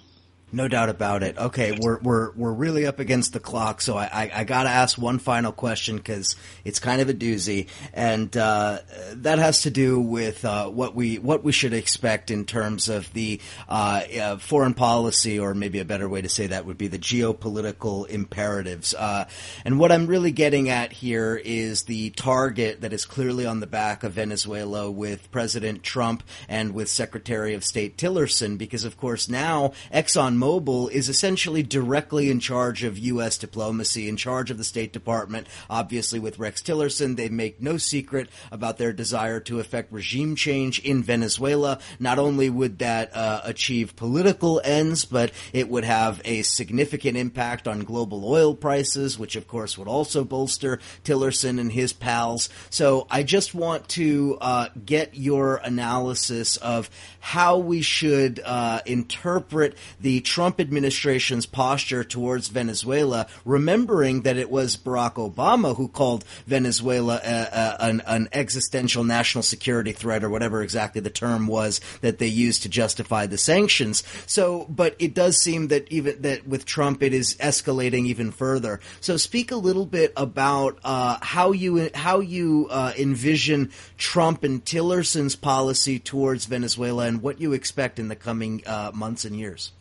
No doubt about it. Okay, we're we're we're really up against the clock, so I I, I got to ask one final question because it's kind of a doozy, and uh, that has to do with uh, what we what we should expect in terms of the uh, uh foreign policy, or maybe a better way to say that would be the geopolitical imperatives. Uh, and what I'm really getting at here is the target that is clearly on the back of Venezuela with President Trump and with Secretary of State Tillerson, because of course now Exxon Mobil is essentially directly in charge of U.S. diplomacy, in charge of the State Department. Obviously, with Rex Tillerson, they make no secret about their desire to effect regime change in Venezuela. Not only would that uh, achieve political ends, but it would have a significant impact on global oil prices, which of course would also bolster Tillerson and his pals. So I just want to uh, get your analysis of how we should uh, interpret the Trump administration's posture towards Venezuela, remembering that it was Barack Obama who called Venezuela a, a, an, an existential national security threat, or whatever exactly the term was that they used to justify the sanctions. So, but it does seem that even that with Trump, it is escalating even further. So, speak a little bit about uh, how you how you uh, envision Trump and Tillerson's policy towards Venezuela, and what you expect in the coming uh, months and years.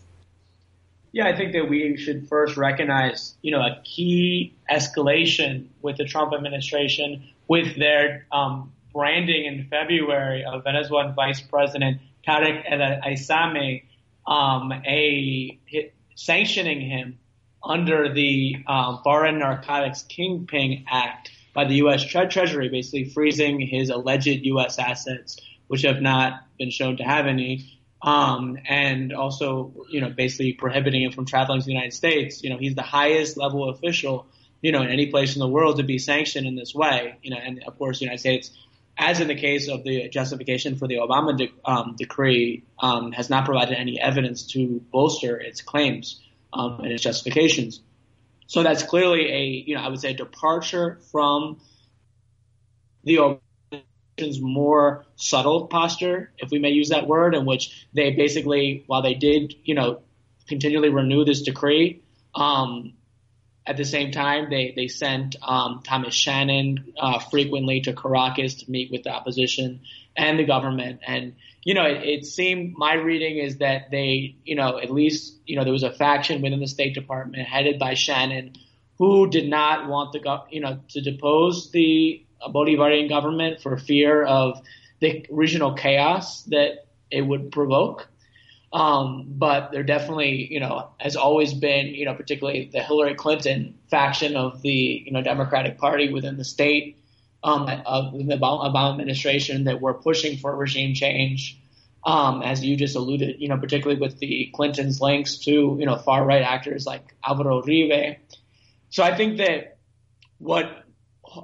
Yeah, I think that we should first recognize, you know, a key escalation with the Trump administration with their um, branding in February of Venezuelan Vice President Tarek El um, a sanctioning him under the um, Foreign Narcotics Kingpin Act by the U.S. Tre- Treasury, basically freezing his alleged U.S. assets, which have not been shown to have any, um, and also, you know, basically prohibiting him from traveling to the United States. You know, he's the highest level official, you know, in any place in the world to be sanctioned in this way. You know, and of course, the United States, as in the case of the justification for the Obama de- um, decree, um, has not provided any evidence to bolster its claims um, and its justifications. So that's clearly a, you know, I would say a departure from the more subtle posture, if we may use that word, in which they basically, while they did, you know, continually renew this decree, um, at the same time, they, they sent um, Thomas Shannon uh, frequently to Caracas to meet with the opposition and the government. And, you know, it, it seemed, my reading is that they, you know, at least, you know, there was a faction within the State Department headed by Shannon who did not want the, you know, to depose the Bolivarian government for fear of the regional chaos that it would provoke. Um, but there definitely, you know, has always been, you know, particularly the Hillary Clinton faction of the, you know, Democratic Party within the state um, of the Obama administration that were pushing for regime change. Um, as you just alluded, you know, particularly with the Clintons' links to, you know, far right actors like Alvaro Uribe. So I think that what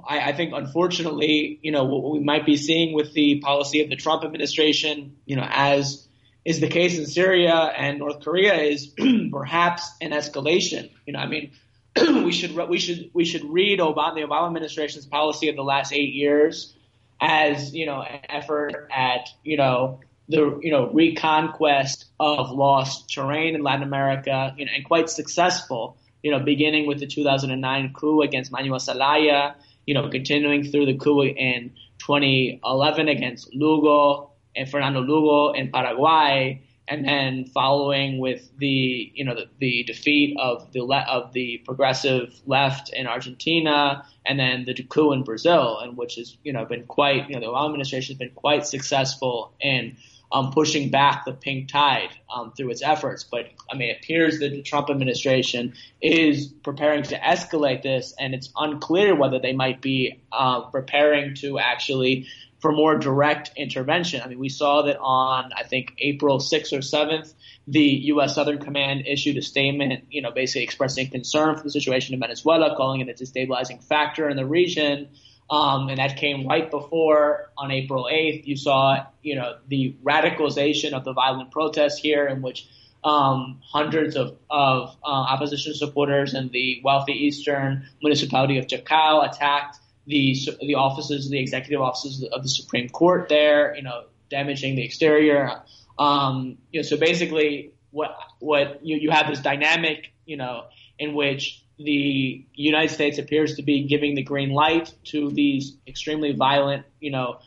I, I, think unfortunately, you know, what we might be seeing with the policy of the Trump administration, you know, as is the case in Syria and North Korea, is perhaps an escalation. You know, I mean, we should we should we should read Obama, the Obama administration's policy of the last eight years as you know an effort at you know the you know reconquest of lost terrain in Latin America, you know, and quite successful. You know, beginning with the 2009 coup against Manuel Zelaya, you know, continuing through the coup in 2011 against Lugo and Fernando Lugo in Paraguay, and then following with the you know the, the defeat of the le- of the progressive left in Argentina, and then the coup in Brazil, and which has you know been quite you know the Obama administration has been quite successful in um, pushing back the pink tide um, through its efforts. But I mean, it appears that the Trump administration is preparing to escalate this, and it's unclear whether they might be uh, preparing to actually for more direct intervention. I mean, we saw that on I think April 6th or 7th, the U.S. Southern Command issued a statement, you know, basically expressing concern for the situation in Venezuela, calling it a destabilizing factor in the region. Um, and that came right before on April 8th. You saw, you know, the radicalization of the violent protests here in which um, hundreds of, of uh, opposition supporters in the wealthy eastern municipality of Chacao attacked the the offices, the executive offices of the Supreme Court there, you know, damaging the exterior. Um, you know, so basically, what what you you have this dynamic, you know, in which the United States appears to be giving the green light to these extremely violent, you know,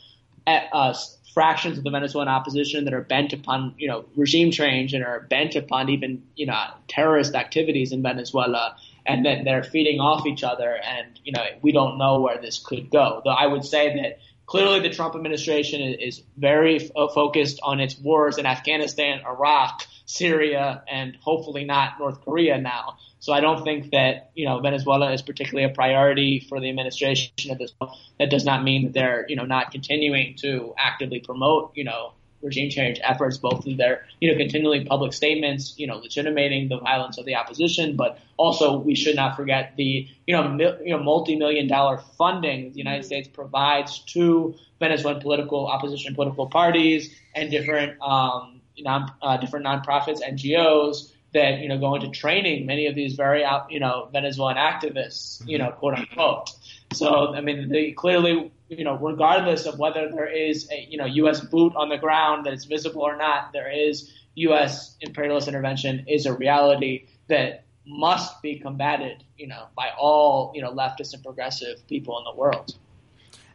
uh, fractions of the Venezuelan opposition that are bent upon, you know, regime change and are bent upon even, you know, terrorist activities in Venezuela. And then they're feeding off each other. And, you know, we don't know where this could go. Though I would say that clearly the Trump administration is very f- uh, focused on its wars in Afghanistan, Iraq, Syria, and hopefully not North Korea now. So I don't think that, you know, Venezuela is particularly a priority for the administration at this point. That does not mean that they're, you know, not continuing to actively promote, you know, regime change efforts, both through their, you know, continually public statements, you know, legitimating the violence of the opposition, but also we should not forget the, you know, mil, you know, multi-million dollar funding the United States provides to Venezuelan political opposition political parties and different, um, non, uh, different nonprofits, NGOs, that you know go into training many of these very you know Venezuelan activists, you know, quote unquote. So I mean, they clearly you know, regardless of whether there is a you know U.S. boot on the ground that is visible or not, there is U.S. imperialist intervention is a reality that must be combated, you know, by all you know leftist and progressive people in the world,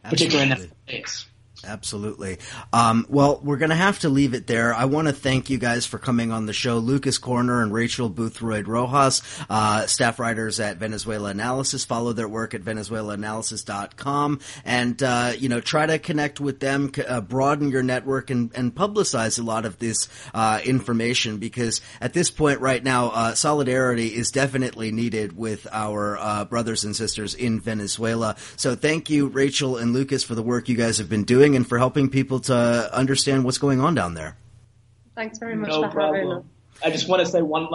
Absolutely. particularly in the States. Absolutely. Um, well, we're going to have to leave it there. I want to thank you guys for coming on the show. Lucas Koerner and Rachel Boothroyd Rojas, uh, staff writers at Venezuela Analysis. Follow their work at venezuelaanalysis.com and, uh, you know, try to connect with them, uh, broaden your network and, and, publicize a lot of this uh, information because at this point right now, uh, solidarity is definitely needed with our uh, brothers and sisters in Venezuela. So thank you, Rachel and Lucas, for the work you guys have been doing and for helping people to understand what's going on down there. Thanks very much. No problem. I just want to say one,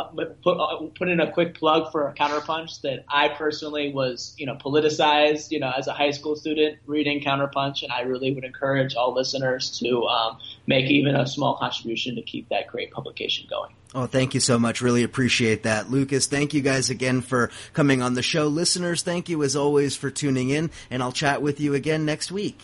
put, uh, put in a quick plug for Counterpunch that I personally was, you know, politicized, you know, as a high school student reading Counterpunch, and I really would encourage all listeners to um, make even a small contribution to keep that great publication going. Oh, thank you so much. Really appreciate that. Lucas, thank you guys again for coming on the show. Listeners, thank you as always for tuning in, and I'll chat with you again next week.